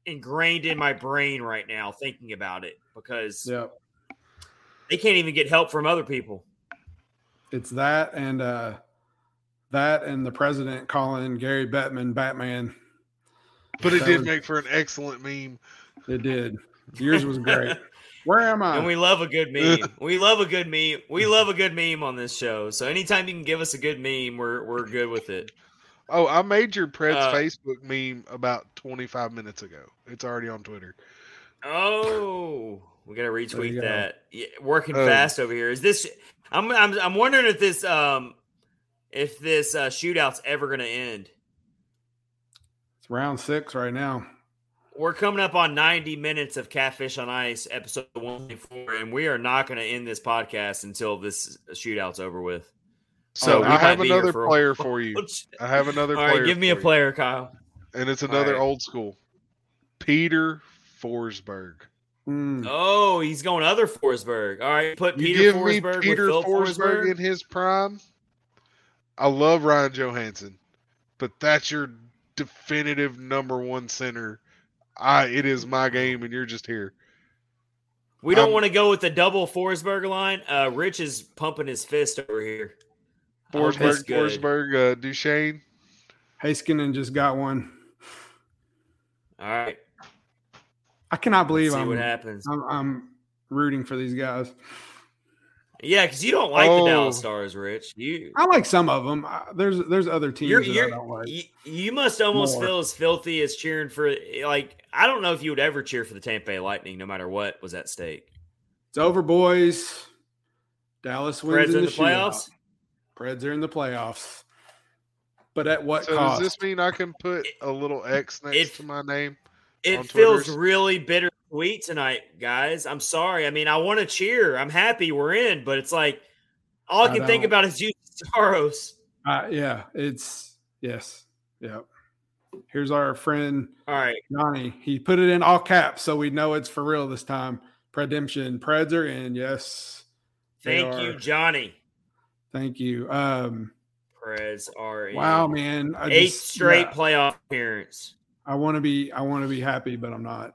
[SPEAKER 2] ingrained in my brain right now thinking about it because
[SPEAKER 1] Yep.
[SPEAKER 2] They can't even get help from other people.
[SPEAKER 1] It's that and uh that and the president calling Gary Bettman Batman.
[SPEAKER 3] But it
[SPEAKER 1] That
[SPEAKER 3] did
[SPEAKER 1] was-
[SPEAKER 3] make for an excellent meme.
[SPEAKER 1] It did. Yours was great. Where am I?
[SPEAKER 2] And we love a good meme. we love a good meme. We love a good meme on this show. So anytime you can give us a good meme, we're we're good with it.
[SPEAKER 3] Oh, I made your Preds
[SPEAKER 2] Uh,
[SPEAKER 3] Facebook meme about 25 minutes ago. It's already on Twitter.
[SPEAKER 2] Oh, we gotta retweet
[SPEAKER 1] go.
[SPEAKER 2] that. Yeah, working
[SPEAKER 3] Um,
[SPEAKER 2] fast over here. Is this? I'm I'm I'm wondering if this um if this uh, shootout's ever gonna end.
[SPEAKER 1] it's round six right now.
[SPEAKER 2] We're coming up on 90 minutes of Catfish on Ice, episode 124, and we are not going to end this podcast until this shootout's over with.
[SPEAKER 3] So
[SPEAKER 2] we
[SPEAKER 3] I have another
[SPEAKER 2] for
[SPEAKER 3] player
[SPEAKER 2] while.
[SPEAKER 3] for you. I have another
[SPEAKER 2] All
[SPEAKER 3] player.
[SPEAKER 2] right, give me a
[SPEAKER 3] for you.
[SPEAKER 2] player, Kyle.
[SPEAKER 3] And it's another
[SPEAKER 2] right.
[SPEAKER 3] old school. Peter Forsberg.
[SPEAKER 1] Mm.
[SPEAKER 2] Oh, he's going other Forsberg. All right, put
[SPEAKER 3] You
[SPEAKER 2] Peter
[SPEAKER 3] give
[SPEAKER 2] Forsberg
[SPEAKER 3] me Peter
[SPEAKER 2] with Phil
[SPEAKER 3] Forsberg
[SPEAKER 2] Forsberg.
[SPEAKER 3] in his prime. I love Ryan Johansen, but that's your definitive number one center. I it is my game, and you're just here.
[SPEAKER 2] We don't
[SPEAKER 3] Um,
[SPEAKER 2] want to go with the double Forsberg line. Uh, Rich is pumping his fist over here. I hope it's
[SPEAKER 3] Forsberg,
[SPEAKER 2] good.
[SPEAKER 3] Forsberg, uh, Duchene.
[SPEAKER 1] Heiskanen just got one.
[SPEAKER 2] All right,
[SPEAKER 1] I cannot believe
[SPEAKER 2] see
[SPEAKER 1] I'm,
[SPEAKER 2] what happens.
[SPEAKER 1] I'm I'm rooting for these guys.
[SPEAKER 2] Yeah, because you don't like
[SPEAKER 3] Oh.
[SPEAKER 2] the Dallas Stars, Rich. You
[SPEAKER 1] I like some of them. I, there's there's other teams
[SPEAKER 2] you're,
[SPEAKER 1] that
[SPEAKER 2] you're
[SPEAKER 1] I don't like.
[SPEAKER 2] you, you must almost
[SPEAKER 1] More.
[SPEAKER 2] feel as filthy as cheering for like I don't know if you would ever cheer for the Tampa Bay Lightning no matter what was at stake.
[SPEAKER 1] It's over, boys. Dallas wins
[SPEAKER 2] Preds
[SPEAKER 1] in
[SPEAKER 2] in
[SPEAKER 1] the,
[SPEAKER 2] the playoffs.
[SPEAKER 1] shootout. Preds are in the playoffs. But at what
[SPEAKER 3] So
[SPEAKER 1] cost?
[SPEAKER 3] does this mean I can put a little X next
[SPEAKER 2] it-
[SPEAKER 3] to my name?
[SPEAKER 2] It
[SPEAKER 3] on
[SPEAKER 2] feels
[SPEAKER 3] Twitter's?
[SPEAKER 2] really bittersweet tonight, guys. I'm sorry. I mean, I want to cheer. I'm happy we're in, but it's like all I
[SPEAKER 1] I
[SPEAKER 2] can think about is you, Saros.
[SPEAKER 1] Uh, yeah, it's yes, yeah. Here's our friend
[SPEAKER 2] All right.
[SPEAKER 1] Johnny. He put it in all caps, so we know it's for real this time. Predemption, Preds are in. Yes,
[SPEAKER 2] Thank you,
[SPEAKER 1] are.
[SPEAKER 2] Johnny.
[SPEAKER 1] Thank you. Um,
[SPEAKER 2] Preds are in.
[SPEAKER 1] wow, man, I
[SPEAKER 2] Eight
[SPEAKER 1] just-
[SPEAKER 2] straight
[SPEAKER 1] yeah,
[SPEAKER 2] playoff appearance.
[SPEAKER 1] I want to be, I want to be happy, but I'm not.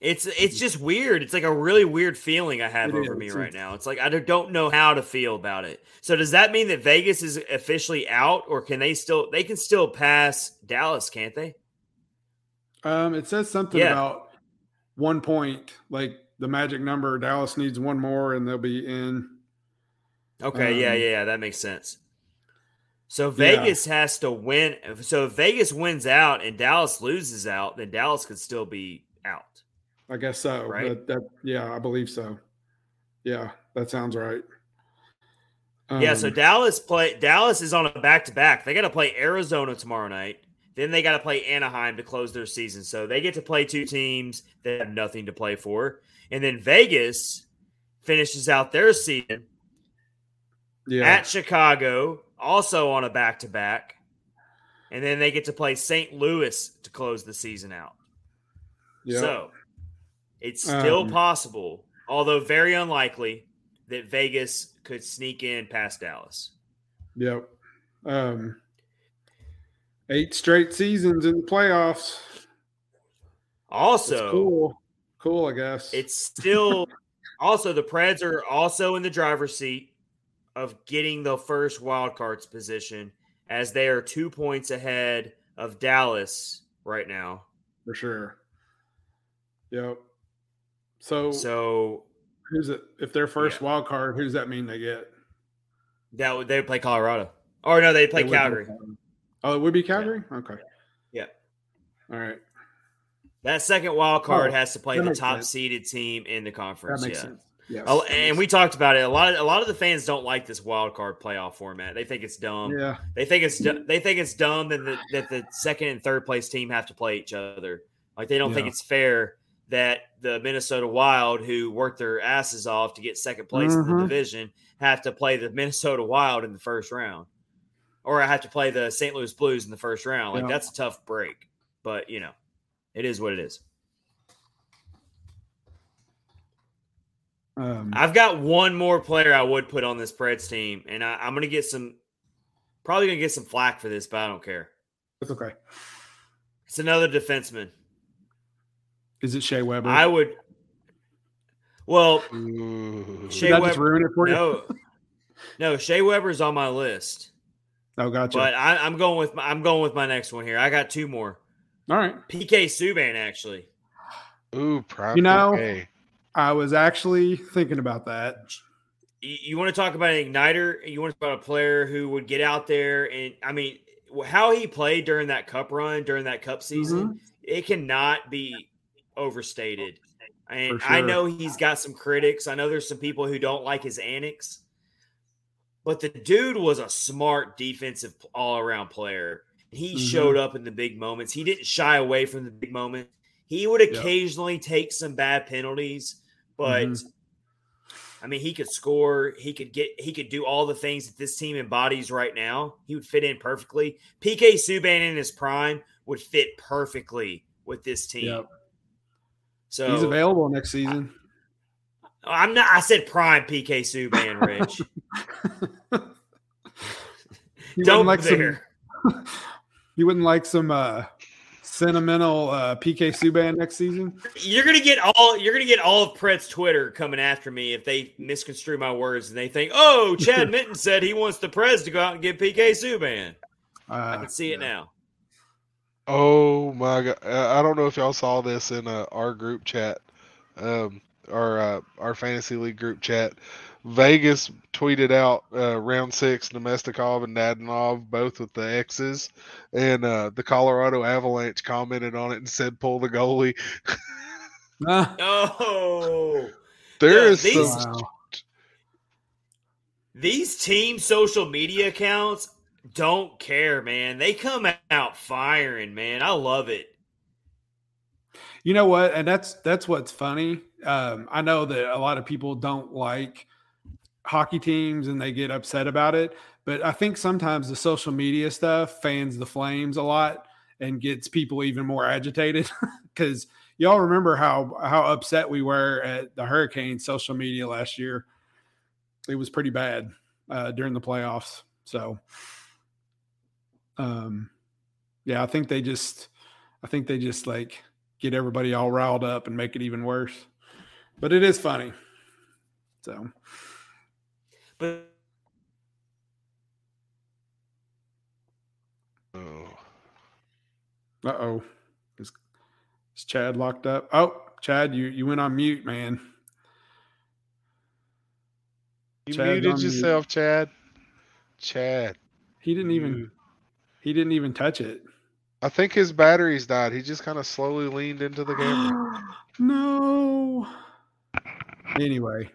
[SPEAKER 2] It's it's just weird. It's like a really weird feeling I have
[SPEAKER 1] It
[SPEAKER 2] over
[SPEAKER 1] is.
[SPEAKER 2] me
[SPEAKER 1] It's-
[SPEAKER 2] right now. It's like I don't know how to feel about it. So does that mean that Vegas is officially out, or can they still they can still pass Dallas? Can't they?
[SPEAKER 1] Um, it says something
[SPEAKER 2] Yeah.
[SPEAKER 1] about one point, like the magic number. Dallas needs one more, and they'll be in.
[SPEAKER 2] Okay, yeah,
[SPEAKER 1] Um,
[SPEAKER 2] yeah, yeah, that makes sense. So
[SPEAKER 1] Yeah.
[SPEAKER 2] Vegas has to win. So if Vegas wins out and Dallas loses out, then Dallas could still be out.
[SPEAKER 1] I guess so.
[SPEAKER 2] Right.
[SPEAKER 1] That, yeah, I believe so. Yeah, that sounds right.
[SPEAKER 2] yeah, so
[SPEAKER 1] Um,
[SPEAKER 2] Dallas play Dallas is on a back to back. They got to play Arizona tomorrow night. Then they got to play Anaheim to close their season. So they get to play two teams that have nothing to play for. And then Vegas finishes out their season
[SPEAKER 1] yeah,
[SPEAKER 2] at Chicago, also on a back to back. And then they get to play St. Louis to close the season out.
[SPEAKER 1] yeah.
[SPEAKER 2] So it's still
[SPEAKER 1] Um,
[SPEAKER 2] possible, although very unlikely, that Vegas could sneak in past Dallas.
[SPEAKER 1] Yep. Um, eight straight seasons in the playoffs.
[SPEAKER 2] Also,
[SPEAKER 1] cool. Cool, I guess.
[SPEAKER 2] it's still also the Preds are also in the driver's seat of getting the first wild cards position as they are two points ahead of Dallas right now.
[SPEAKER 1] for sure. Yep. So,
[SPEAKER 2] So
[SPEAKER 1] who's it? If their first
[SPEAKER 2] Yeah.
[SPEAKER 1] wild card, who's that mean they get?
[SPEAKER 2] that would they would play Colorado. Or no, they play
[SPEAKER 1] They
[SPEAKER 2] Calgary.
[SPEAKER 1] Oh, it would be Calgary. Okay.
[SPEAKER 2] Yeah.
[SPEAKER 1] All right.
[SPEAKER 2] That second wild card
[SPEAKER 1] Oh,
[SPEAKER 2] has to play the top
[SPEAKER 1] sense.
[SPEAKER 2] seeded team in the
[SPEAKER 1] That
[SPEAKER 2] conference.
[SPEAKER 1] makes
[SPEAKER 2] yeah.
[SPEAKER 1] sense. Yes.
[SPEAKER 2] Oh, and we talked about it. A lot of a lot of the fans don't like this wild card playoff format. They think it's dumb.
[SPEAKER 1] Yeah.
[SPEAKER 2] They think it's they think it's dumb that the, that the second and third place team have to play each other. Like they don't think it's fair that the Minnesota Wild, who worked their asses off to get second place in the
[SPEAKER 1] Mhm.
[SPEAKER 2] division, have to play the Minnesota Wild in the first round, or I have to play the St. Louis Blues in the first round. Like
[SPEAKER 1] Yeah.
[SPEAKER 2] that's a tough break, but you know, it is what it is.
[SPEAKER 1] Um,
[SPEAKER 2] I've got one more player I would put on this Preds team, and I, I'm going to get some, probably going to get some flack for this, but I don't care.
[SPEAKER 1] it's okay.
[SPEAKER 2] It's another defenseman.
[SPEAKER 1] Is it Shea Weber?
[SPEAKER 2] I would. Well,
[SPEAKER 3] Ooh.
[SPEAKER 1] Did
[SPEAKER 2] Shea
[SPEAKER 1] I just ruin it for you?
[SPEAKER 2] No, no, Shea Weber's on my list,
[SPEAKER 1] Oh, gotcha.
[SPEAKER 2] but I, I'm going with my, I'm going with my next one here. I got two more.
[SPEAKER 1] All right.
[SPEAKER 2] PK Subban actually.
[SPEAKER 3] Ooh, prime
[SPEAKER 1] You know-
[SPEAKER 3] PK.
[SPEAKER 1] I was actually thinking about that.
[SPEAKER 2] You, want to talk about an igniter? You want to talk about a player who would get out there and I mean, how he played during that cup run during that cup season,
[SPEAKER 1] Mm-hmm.
[SPEAKER 2] it cannot be overstated. And
[SPEAKER 1] For
[SPEAKER 2] I know he's got some critics. I know there's some people who don't like his annex, but the dude was a smart defensive all around player. He
[SPEAKER 1] Mhm.
[SPEAKER 2] showed up in the big moments. He didn't shy away from the big moment. He would occasionally take some bad penalties, but
[SPEAKER 1] Mhm.
[SPEAKER 2] I mean, he could score. He could get. He could do all the things that this team embodies right now. He would fit in perfectly. PK Subban in his prime would fit perfectly with this team.
[SPEAKER 1] Yep.
[SPEAKER 2] So
[SPEAKER 1] He's available next season.
[SPEAKER 2] I'm not. I said prime PK Subban, Rich. Don't
[SPEAKER 1] like
[SPEAKER 2] there.
[SPEAKER 1] some. You wouldn't like some uh, sentimental uh, PK Subban next season.
[SPEAKER 2] You're gonna get all. You're gonna get all of Preds Twitter coming after me if they misconstrue my words and they think, "Oh, Chad Minton said he wants the Preds to go out and get PK Subban." I
[SPEAKER 1] Uh,
[SPEAKER 2] can see it now.
[SPEAKER 3] Oh my god! Uh, I don't know if y'all saw this in uh, our group chat, um, our uh, our fantasy league group chat. Vegas tweeted out uh, round six Namestnikov and Nadanov both with the X's, and uh, the Colorado Avalanche commented on it and said, "Pull the goalie."
[SPEAKER 2] Oh.
[SPEAKER 3] There
[SPEAKER 2] Yeah,
[SPEAKER 3] is
[SPEAKER 2] these-
[SPEAKER 3] some
[SPEAKER 1] wow.
[SPEAKER 2] These team social media accounts don't care, man. They come out firing, man. I love it.
[SPEAKER 1] You know what? And that's that's what's funny. Um, I know that a lot of people don't like hockey teams and they get upset about it, but I think sometimes the social media stuff fans the flames a lot and gets people even more agitated because y'all remember how how upset we were at the Hurricane social media last year. It was pretty bad uh, during the playoffs. So, um, yeah, I think they just, I think they just like get everybody all riled up and make it even worse. But it is funny. So,
[SPEAKER 2] But
[SPEAKER 3] Oh.
[SPEAKER 1] uh oh, is, is Chad locked up? Oh, Chad, you you went on mute, man.
[SPEAKER 3] You
[SPEAKER 1] Chad's
[SPEAKER 3] muted
[SPEAKER 1] mute.
[SPEAKER 3] yourself, Chad. Chad.
[SPEAKER 1] He didn't even he didn't even touch it.
[SPEAKER 3] I think his batteries died. He just kind of slowly leaned into the camera.
[SPEAKER 1] no. Anyway,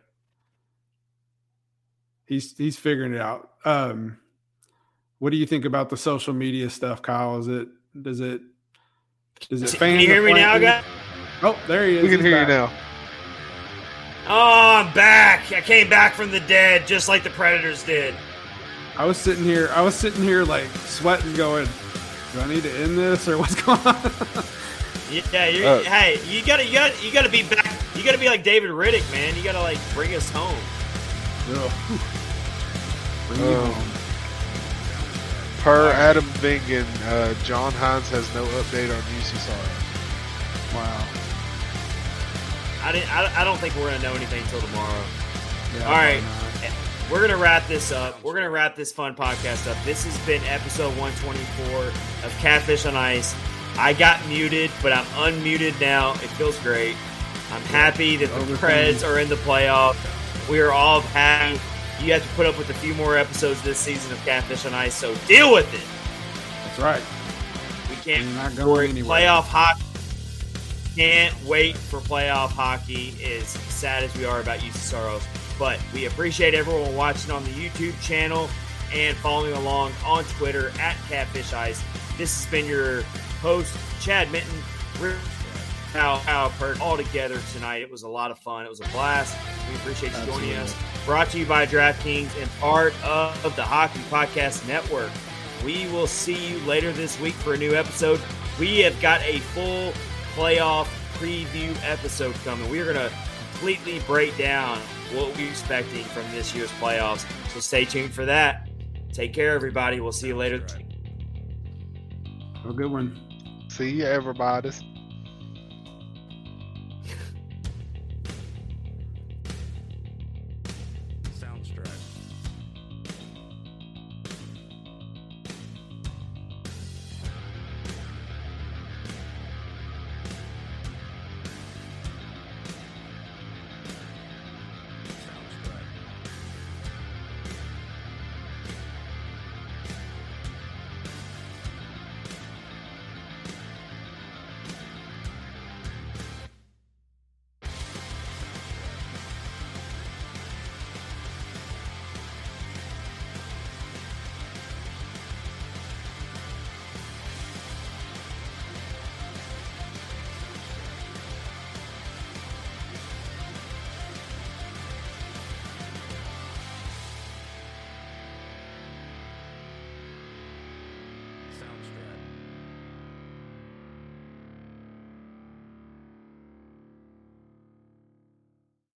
[SPEAKER 1] he's he's figuring it out. Um, what do you think about the social media stuff, Kyle? Is it does it does it
[SPEAKER 2] can
[SPEAKER 1] fan
[SPEAKER 2] you hear me now,
[SPEAKER 1] flame?
[SPEAKER 2] guys?
[SPEAKER 1] Oh, there he is.
[SPEAKER 3] we can
[SPEAKER 1] He's
[SPEAKER 3] hear you now.
[SPEAKER 2] Oh, I'm back. I came back from the dead just like the Predators did.
[SPEAKER 1] I was sitting here. I was sitting here like sweating, going, "Do I need to end this or what's going on?"
[SPEAKER 2] Yeah, you're,
[SPEAKER 3] Uh,
[SPEAKER 2] hey, you gotta, you gotta, you gotta be back. You gotta be like David Rittich, man. You gotta like bring us home.
[SPEAKER 1] Ugh.
[SPEAKER 3] Um. Per Adam Vingan, uh, John Hynes has no update on Juuse Saros.
[SPEAKER 1] Wow.
[SPEAKER 2] I didn't. I, I don't think we're gonna know anything until tomorrow.
[SPEAKER 1] Yeah,
[SPEAKER 2] All right. We're gonna wrap this up. We're gonna wrap this fun podcast up. This has been episode 124 of Catfish on Ice. I got muted, but I'm unmuted now. It feels great. I'm happy that the. Preds are in the playoff. We are all happy. You have to put up with a few more episodes this season of Catfish on Ice, so deal with it.
[SPEAKER 1] That's right.
[SPEAKER 2] We can't
[SPEAKER 1] You're not going anywhere.
[SPEAKER 2] playoff hockey. Can't wait for playoff hockey. As sad as we are about Juuse Saros, but we appreciate everyone watching on the YouTube channel and following along on Twitter at Catfish Ice. This has been your host Chad Minton. We're Al Al Perk all together tonight. It was a lot of fun. It was a blast. We appreciate you joining us. Brought to you by DraftKings and part of the Hockey Podcast Network. We will see you later this week for a new episode. We have got a full playoff preview episode coming. We are going to completely break down what we're expecting from this year's playoffs. So stay tuned for that. Take care, everybody. We'll see you later.
[SPEAKER 1] Have a good one.
[SPEAKER 3] See you, everybody.